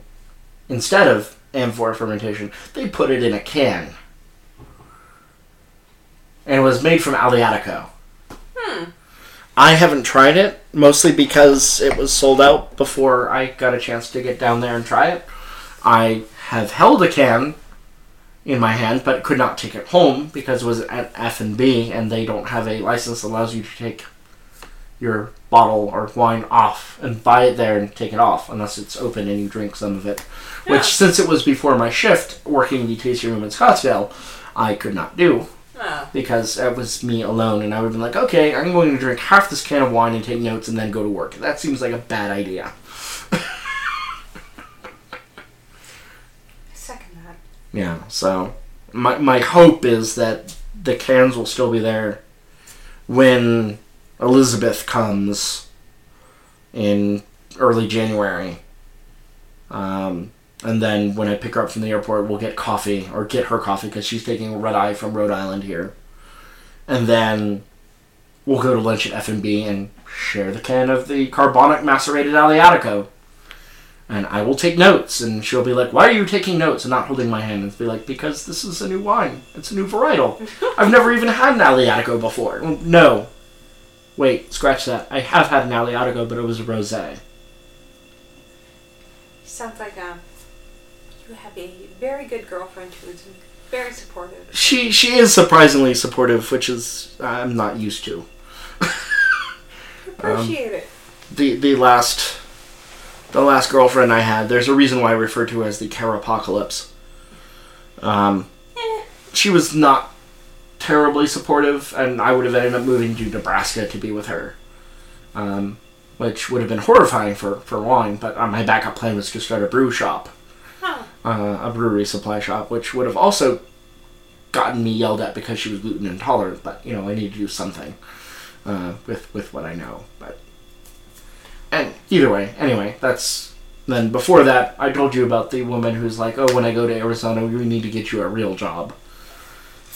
Instead of amphora fermentation, they put it in a can. And it was made from Aleatico. hmm. I haven't tried it, mostly because it was sold out before I got a chance to get down there and try it. I have held a can in my hand, but could not take it home because it was at F and B, and they don't have a license that allows you to take your bottle or wine off and buy it there and take it off unless it's open and you drink some of it. Yeah. Which, since it was before my shift working in the tasting room in Scottsdale, I could not do Oh, because it was me alone, and I would have been like, okay, I'm going to drink half this can of wine and take notes and then go to work. That seems like a bad idea. Second that. Yeah, so my, my hope is that the cans will still be there when Elizabeth comes in early January. Um, and then when I pick her up from the airport, we'll get coffee, or get her coffee, because she's taking a red eye from Rhode Island here. And then we'll go to lunch at F&B and share the can of the carbonic macerated Aleatico. And I will take notes, and she'll be like, "Why are you taking notes and not holding my hand?" And be like, "Because this is a new wine. It's a new varietal. I've never even had an Aleatico before." No, wait, scratch that. I have had an Aleatico, but it was a rosé. Sounds like um, you have a very good girlfriend who is very supportive. She she is surprisingly supportive, which is I'm not used to. Appreciate it. the the last the last girlfriend I had. There's a reason why I refer to her as the Carapocalypse. Um, Eh, she was not terribly supportive, and I would have ended up moving to Nebraska to be with her, um, which would have been horrifying for for wine. But uh, my backup plan was to start a brew shop, oh, uh, a brewery supply shop, which would have also gotten me yelled at because she was gluten intolerant. But you know, I need to do something uh, with with what I know. But and either way, anyway, that's then before that, I told you about the woman who's like, "Oh, when I go to Arizona, we need to get you a real job."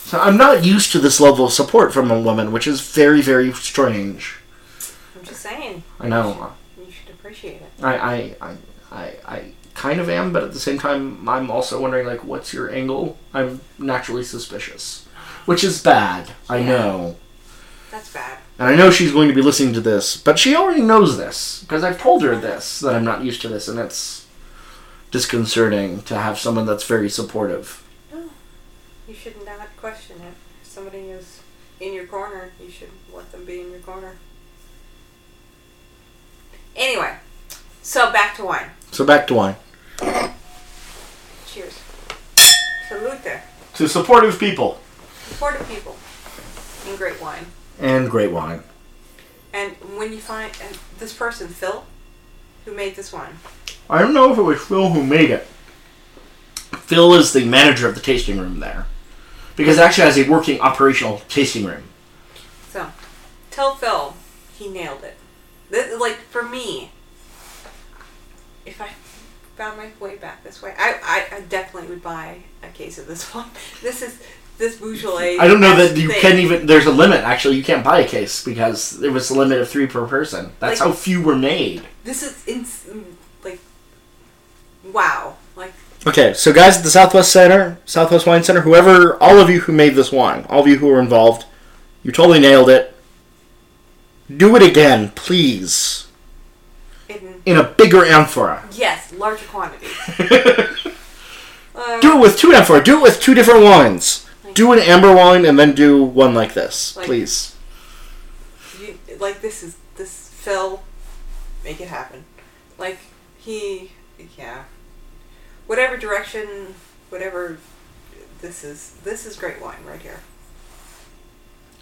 So I'm not used to this level of support from a woman, which is very, very strange. I'm just saying. I know. You should appreciate it. I, I, I, I, I kind of am, but at the same time, I'm also wondering, like, what's your angle? I'm naturally suspicious, which is bad. I know. That's bad. And I know she's going to be listening to this, but she already knows this because I've told her this that I'm not used to this, and it's disconcerting to have someone that's very supportive. You should not question it. If somebody is in your corner, you should let them be in your corner. Anyway, so back to wine. So back to wine. Cheers. Salute. To supportive people Supportive people And great wine. and great wine. And when you find and this person, Phil, who made this wine, I don't know if it was Phil who made it. Phil is the manager of the tasting room there. Because it actually has a working operational tasting room. so tell Phil he nailed it. This, like for me, if I found my way back this way, I, I, I definitely would buy a case of this one. This is this Beaujolais. I don't know that you thing. can even. There's a limit. Actually, you can't buy a case because there was a limit of three per person. That's Like- how few were made. This is ins- mm, like wow. Like Okay, so guys at the Southwest Center, Southwest Wine Center, whoever, all of you who made this wine, all of you who were involved, you totally nailed it. Do it again, please, in in a bigger amphora. yes, larger quantities. Um, Do it with two amphora. Do it with two different wines. Do an amber wine and then do one like this, Like- please. You, like this is this Phil, make it happen. Like he, yeah. Whatever direction, whatever. This is this is great wine right here.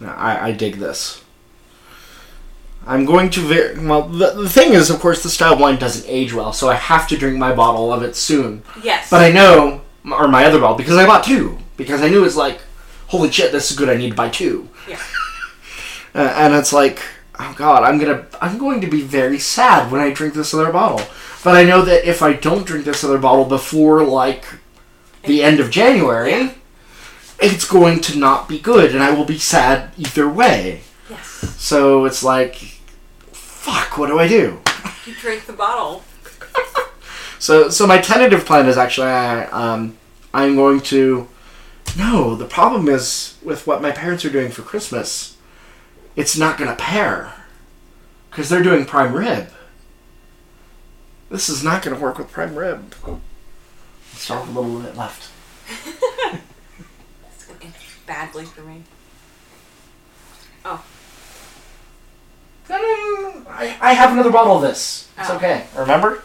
I, I dig this. I'm going to very well. The, the thing is, of course, the style of wine doesn't age well, so I have to drink my bottle of it soon. Yes. But I know, or my other bottle, because I bought two. Because I knew it's like, holy shit, this is good. I need to buy two. Yeah. Uh, and it's like, oh god, I'm gonna, I'm going to be very sad when I drink this other bottle. But I know that if I don't drink this other bottle before like the end of January, Yeah. it's going to not be good, and I will be sad either way. Yes. So it's like, fuck, what do I do? You drink the bottle. So, so my tentative plan is actually, I, um, I'm going to. No, the problem is with what my parents are doing for Christmas. It's not going to pair, because they're doing prime rib. This is not going to work with prime rib. Still have a little bit left. It's gonna end badly for me. Oh. I, I have another bottle of this. It's Oh. okay. Remember?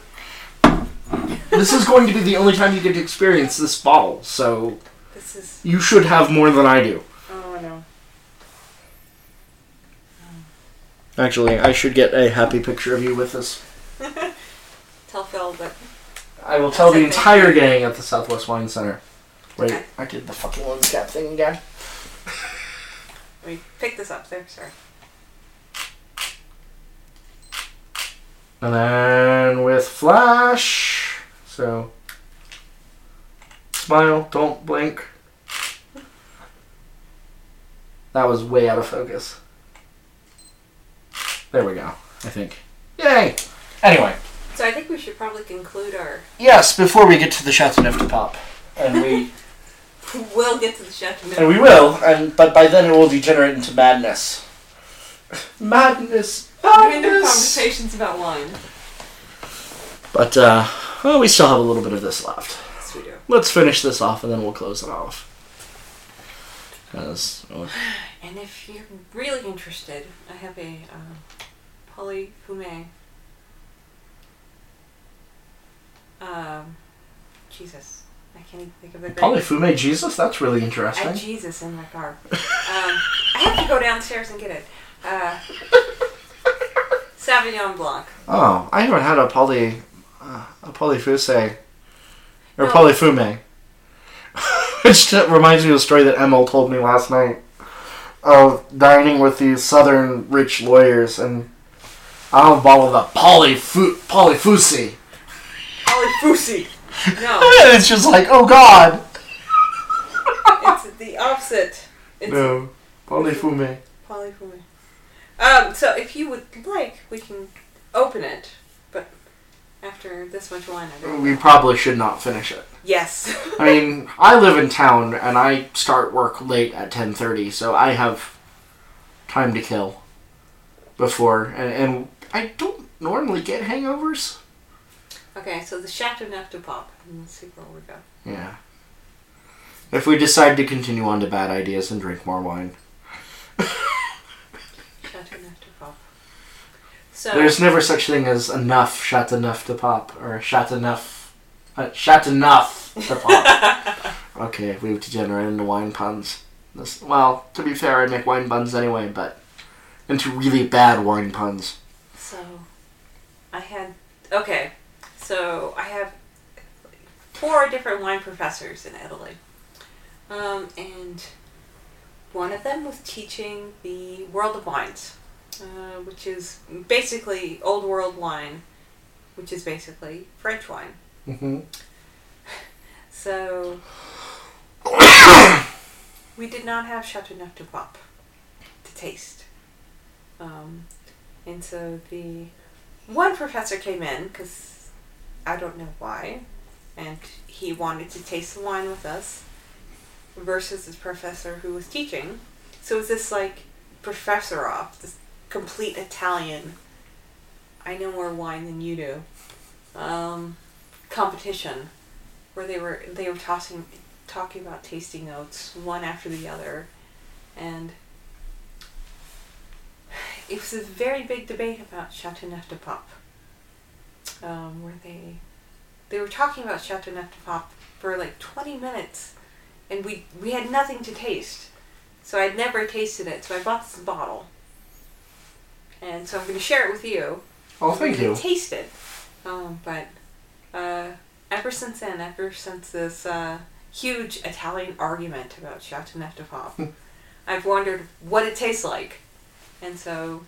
this is going to be the only time you get to experience this bottle, so this is. you should have more than I do. Oh no. Actually, I should get a happy picture of you with this. Tell Phil that. I will tell the entire gang at the Southwest Wine Center. Wait, Okay. I did the fucking lens cap thing again. Let me pick this up there. Sorry. And then with flash. So. Smile, don't blink. That was way out of focus. There we go, I think. Yay! Anyway, So I think we should probably conclude our. yes, before we get to the Chateauneuf du Pape. And we We'll get to the chef in and we will, and but by then it will degenerate into madness. Madness. Random Madness. conversations about wine. But uh well, we still have a little bit of this left. Yes, we do. Let's finish this off and then we'll close it off. 'Cause, uh, And if you're really interested, I have a um, Pouilly-Fumé. Um, Jesus, I can't even think of the. Pouilly-Fumé Jesus, that's really I interesting. have Jesus in my car. Um, I have to go downstairs and get it. Uh, Sauvignon Blanc. Oh, I haven't had a poly uh, a polyfuse or No. Pouilly-Fumé. Which reminds me of a story that Emil told me last night of dining with these southern rich lawyers and I have a bottle of the polyfu- polyfusi. Polyfusi. No, it's just like, oh god. it's the opposite. It's No, Pouilly-Fumé. Pouilly-Fumé. Um, so if you would like, we can open it. But after this much wine, I don't We probably should not finish it. Yes. I mean, I live in town and I start work late at 10:30, so I have time to kill before and, and I don't normally get hangovers. Okay, so the Chateauneuf du Pape. And let's see where we go. Yeah. If we decide to continue on to bad ideas and drink more wine. Chateauneuf du Pape. So There's never such thing as enough Chateauneuf to pop or Chateauneuf uh, Chateauneuf to pop. okay, we've degenerated into wine puns. This, well, to be fair, I make wine puns anyway, but into really bad wine puns. So, I had okay. So I have four different wine professors in Italy, um, and one of them was teaching the World of Wines, uh, which is basically Old World wine, which is basically French wine. Mm-hmm. So we did not have Chateauneuf du Pape to taste. Um, and so the one professor came in because I don't know why, and he wanted to taste the wine with us versus his professor who was teaching. So it was this like professor off, this complete Italian. I know more wine than you do. Um, competition where they were they were tossing talking about tasting notes one after the other and it was a very big debate about Chateauneuf du Pape. Um, where they they were talking about Chateauneuf du Pape for like twenty minutes, and we we had nothing to taste, so I'd never tasted it. So I bought this bottle, and so I'm going to share it with you. Oh, thank You taste it, um, but uh, ever since then, ever since this uh, huge Italian argument about Chateauneuf de Pop, I've wondered what it tastes like. And so,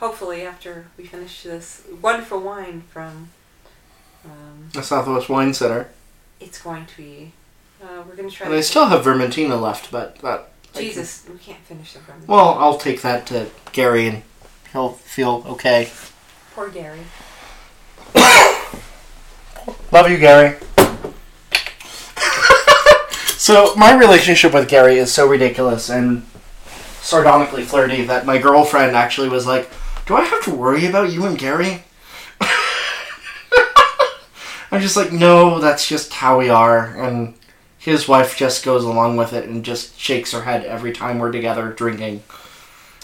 hopefully, after we finish this wonderful wine from, um, The Southwest Wine Center. it's going to be. Uh, we're going to try. And I still have Vermentino left, but that. I can- Jesus, we can't finish the from. well, I'll take that to Gary and he'll feel okay. Poor Gary. Love you, Gary. so, my relationship with Gary is so ridiculous and sardonically flirty that my girlfriend actually was like, Do I have to worry about you and Gary? I'm just like, No, that's just how we are. And his wife just goes along with it and just shakes her head every time we're together drinking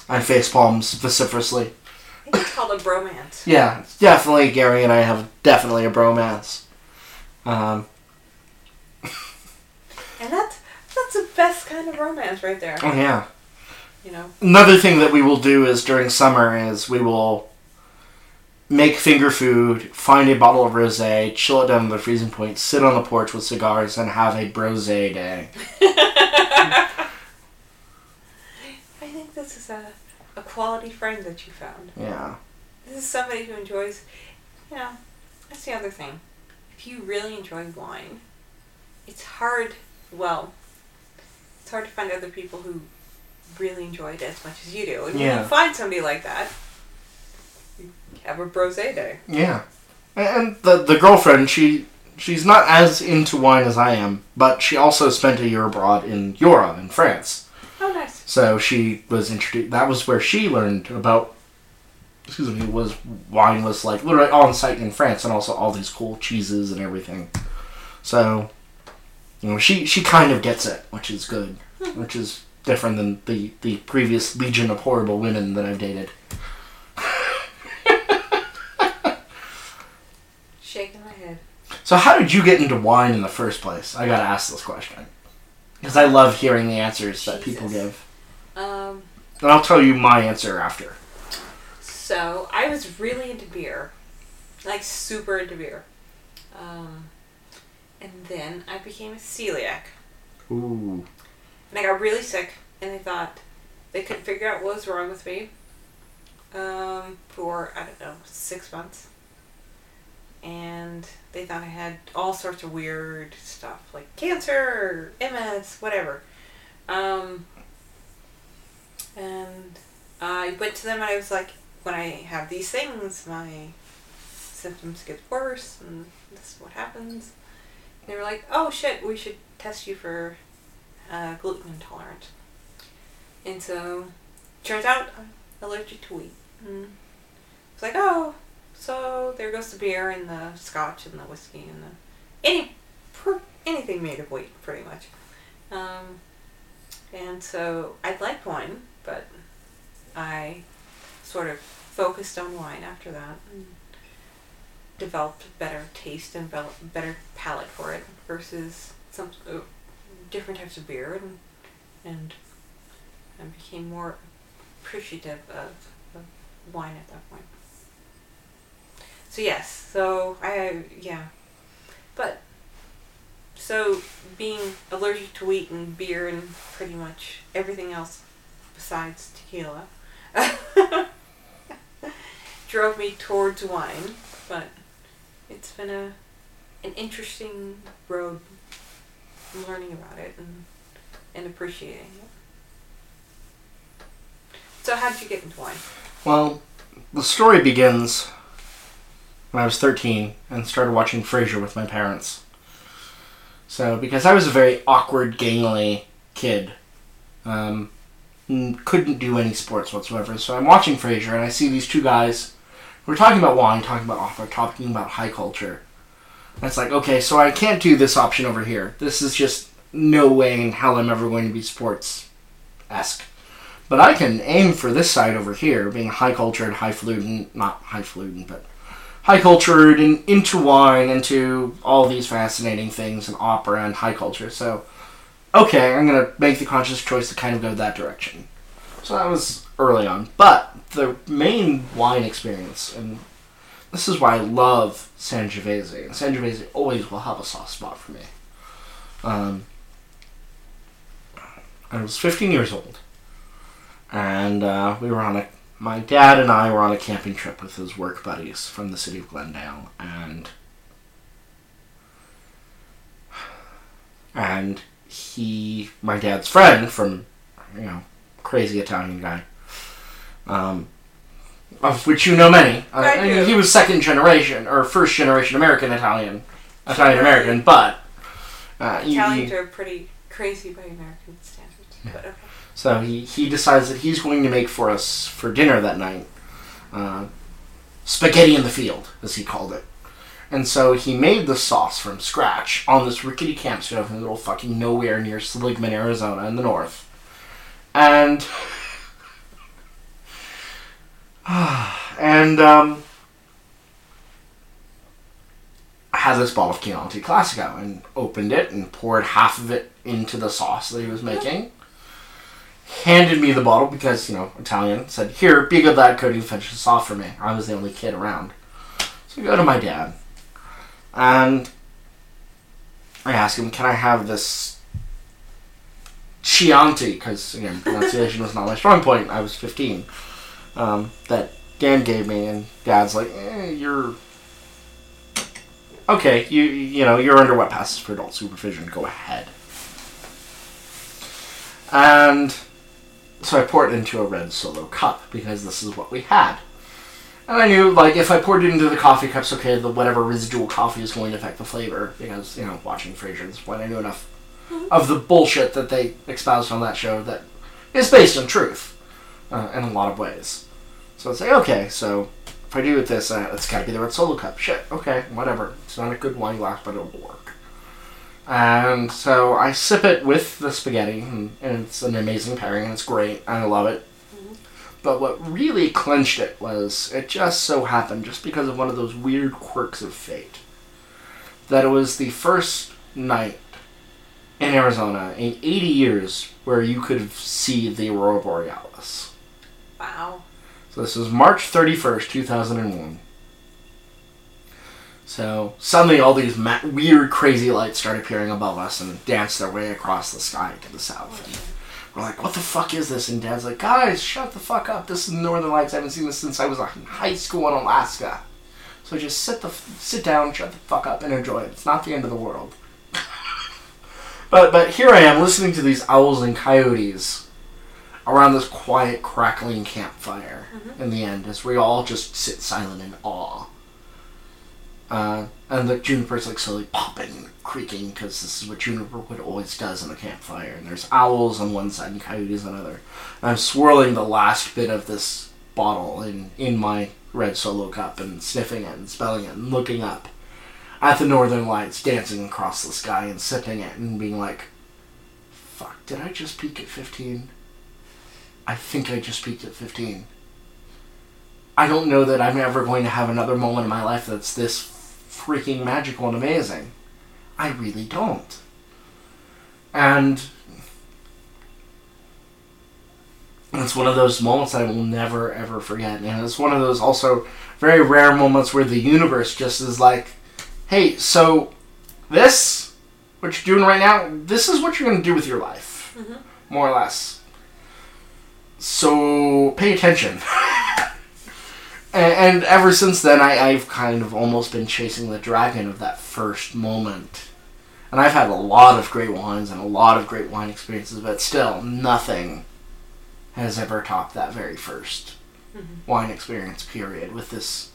and face palms vociferously. I think it's called a bromance. Yeah, definitely. Gary and I have definitely a bromance. Um, And that's that's the best kind of romance right there. oh yeah. You know. Another thing that we will do is during summer is we will make finger food, find a bottle of rosé, chill it down to the freezing point, sit on the porch with cigars, and have a brose day. I think this is a, a quality friend that you found. Yeah. This is somebody who enjoys, you know, that's the other thing. If you really enjoy wine, it's hard, well, it's hard to find other people who really enjoy it as much as you do. And Yeah. you find somebody like that, you have a brose day. Yeah. And the the girlfriend, she she's not as into wine as I am, but she also spent a year abroad in Jura in France. Oh, nice. So she was introduced. That was where she learned about. Excuse me. Was wine was like literally on site in France, and also all these cool cheeses and everything. So, you know, she she kind of gets it, which is good, hmm. which is different than the the previous legion of horrible women that I've dated. Shaking my head. So, how did you get into wine in the first place? I gotta ask this question because I love hearing the answers that people give, Um, and I'll tell you my answer after. so I was really into beer, like super into beer. Um, and then I became a celiac. Ooh. And I got really sick, and they thought they couldn't figure out what was wrong with me um, for, I don't know, six months. And they thought I had all sorts of weird stuff, like cancer, MS, whatever. Um, and I went to them and I was like, when I have these things, my symptoms get worse, and this is what happens. And they were like, oh shit, we should test you for uh, gluten intolerant. And so, turns out I'm allergic to wheat. Mm. It's like, oh, so there goes the beer and the scotch and the whiskey and the any pr- anything made of wheat, pretty much. Um, and so I'd like wine, but I sort of focused on wine after that and developed better taste and better palate for it versus some uh, different types of beer and and I became more appreciative of, of wine at that point. So yes, so I yeah, but so being allergic to wheat and beer and pretty much everything else besides tequila drove me towards wine, but it's been a an interesting road learning about it and and appreciating it. So how did you get into wine? Well, the story begins when I was 13 and started watching Frasier with my parents. So, because I was a very awkward, gangly kid, um, couldn't do any sports whatsoever. So I'm watching Frasier and I see these two guys who are talking about wine, talking about opera, talking about high culture. It's like, okay, so I can't do this option over here. This is just no way in hell I'm ever going to be sports esque. But I can aim for this side over here, being high cultured, high highfalutin, not high highfalutin, but high cultured and into wine, into all these fascinating things and opera and high culture. So, okay, I'm gonna make the conscious choice to kind of go that direction. So that was early on. But the main wine experience, and this is why I love Sangiovese, and Sangiovese always will have a soft spot for me. Um, I was 15 years old, and uh, we were on a. My dad and I were on a camping trip with his work buddies from the city of Glendale, and and he, my dad's friend from, you know, crazy Italian guy, um, of which you know many. Uh, I I mean, do. he was second generation or first generation American Italian, Italian American, but uh, Italians are pretty crazy by American standards. But okay. So he, he decides that he's going to make for us for dinner that night uh, spaghetti in the field, as he called it. And so he made the sauce from scratch on this rickety camp stove in the little fucking nowhere near Seligman, Arizona, in the north. And. and, um. had this bottle of Chianti Classico and opened it and poured half of it into the sauce that he was making handed me the bottle because, you know, Italian, said, Here, be a good lad, Cody, finish this off for me. I was the only kid around. So I go to my dad, and I ask him, Can I have this Chianti? Because, again, pronunciation was not my strong point. I was 15. Um, that Dan gave me, and Dad's like, eh, You're. Okay, you you know, you're under wet passes for adult supervision. Go ahead. And so I poured it into a red solo cup because this is what we had. And I knew, like, if I poured it into the coffee cups, okay, the whatever residual coffee is going to affect the flavor because, you know, watching Frasier when I knew enough of the bullshit that they espoused on that show that is based on truth uh, in a lot of ways. So I'd say, okay, so if I do it this, uh, it's got to be the red solo cup. Shit, okay, whatever. It's not a good wine glass, but it'll work. And so I sip it with the spaghetti, and, and it's an amazing pairing, and it's great, and I love it. But what really clinched it was it just so happened, just because of one of those weird quirks of fate, that it was the first night in Arizona in 80 years where you could see the Aurora Borealis. Wow. So this was March 31st, 2001. So suddenly all these ma- weird, crazy lights start appearing above us and dance their way across the sky to the south. And we're like, what the fuck is this? And Dad's like, guys, shut the fuck up. This is Northern Lights. I haven't seen this since I was in high school in Alaska. So just sit the sit down, shut the fuck up, and enjoy it. It's not the end of the world. but but here I am listening to these owls and coyotes around this quiet, crackling campfire. In the end, as we all just sit silent in awe. Uh, and the juniper's like slowly popping and creaking because this is what juniper wood always does in a campfire. And there's owls on one side and coyotes on the other. And I'm swirling the last bit of this bottle in, in my red solo cup and sniffing it and smelling it and looking up at the northern lights dancing across the sky and sipping it and being like, fuck, did I just peak at 15? I think I just peaked at 15. I don't know that I'm ever going to have another moment in my life that's this freaking magical and amazing. I really don't. And it's one of those moments that I will never ever forget. And it's one of those also very rare moments where the universe just is like, hey, so this, what you're doing right now, this is what you're going to do with your life. Mm-hmm. More or less. So pay attention. And, and ever since then, I, I've kind of almost been chasing the dragon of that first moment. And I've had a lot of great wines and a lot of great wine experiences, but still, nothing has ever topped that very 1st mm-hmm. wine experience, period, with this.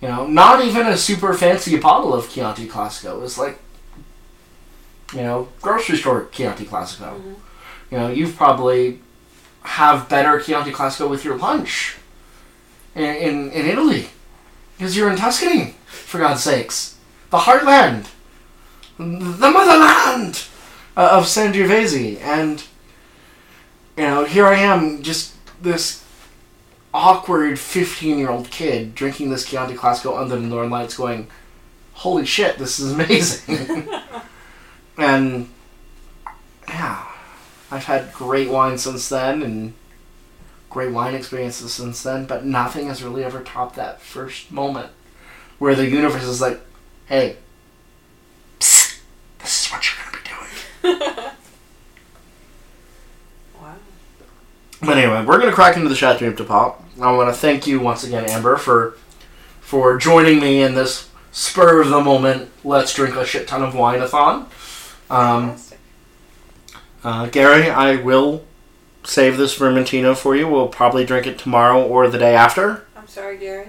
You know, not even a super fancy bottle of Chianti Classico. It was like, you know, grocery store Chianti Classico. Mm-hmm. You know, you've probably have better Chianti Classico with your lunch in, in, in Italy. Because you're in Tuscany, for God's sakes. The heartland. The motherland uh, of Sangiovese. And you know, here I am, just this awkward 15 year old kid drinking this Chianti Classico under the Northern Lights going, holy shit, this is amazing. and yeah, I've had great wine since then and great wine experiences since then, but nothing has really ever topped that first moment where the universe is like, hey, psst, this is what you're going to be doing. Wow. But anyway, we're gonna crack into the Chateau de Pop. I want to thank you once again, Amber, for for joining me in this spur of the moment. Let's drink a shit ton of wine-a-thon. Um, Fantastic. Uh, Gary, I will save this Vermentino for you. We'll probably drink it tomorrow or the day after. I'm sorry, Gary.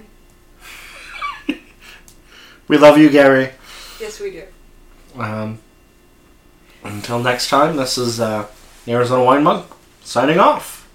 We love you, Gary. Yes, we do. Um, until next time, this is uh, Arizona Wine Monk signing off.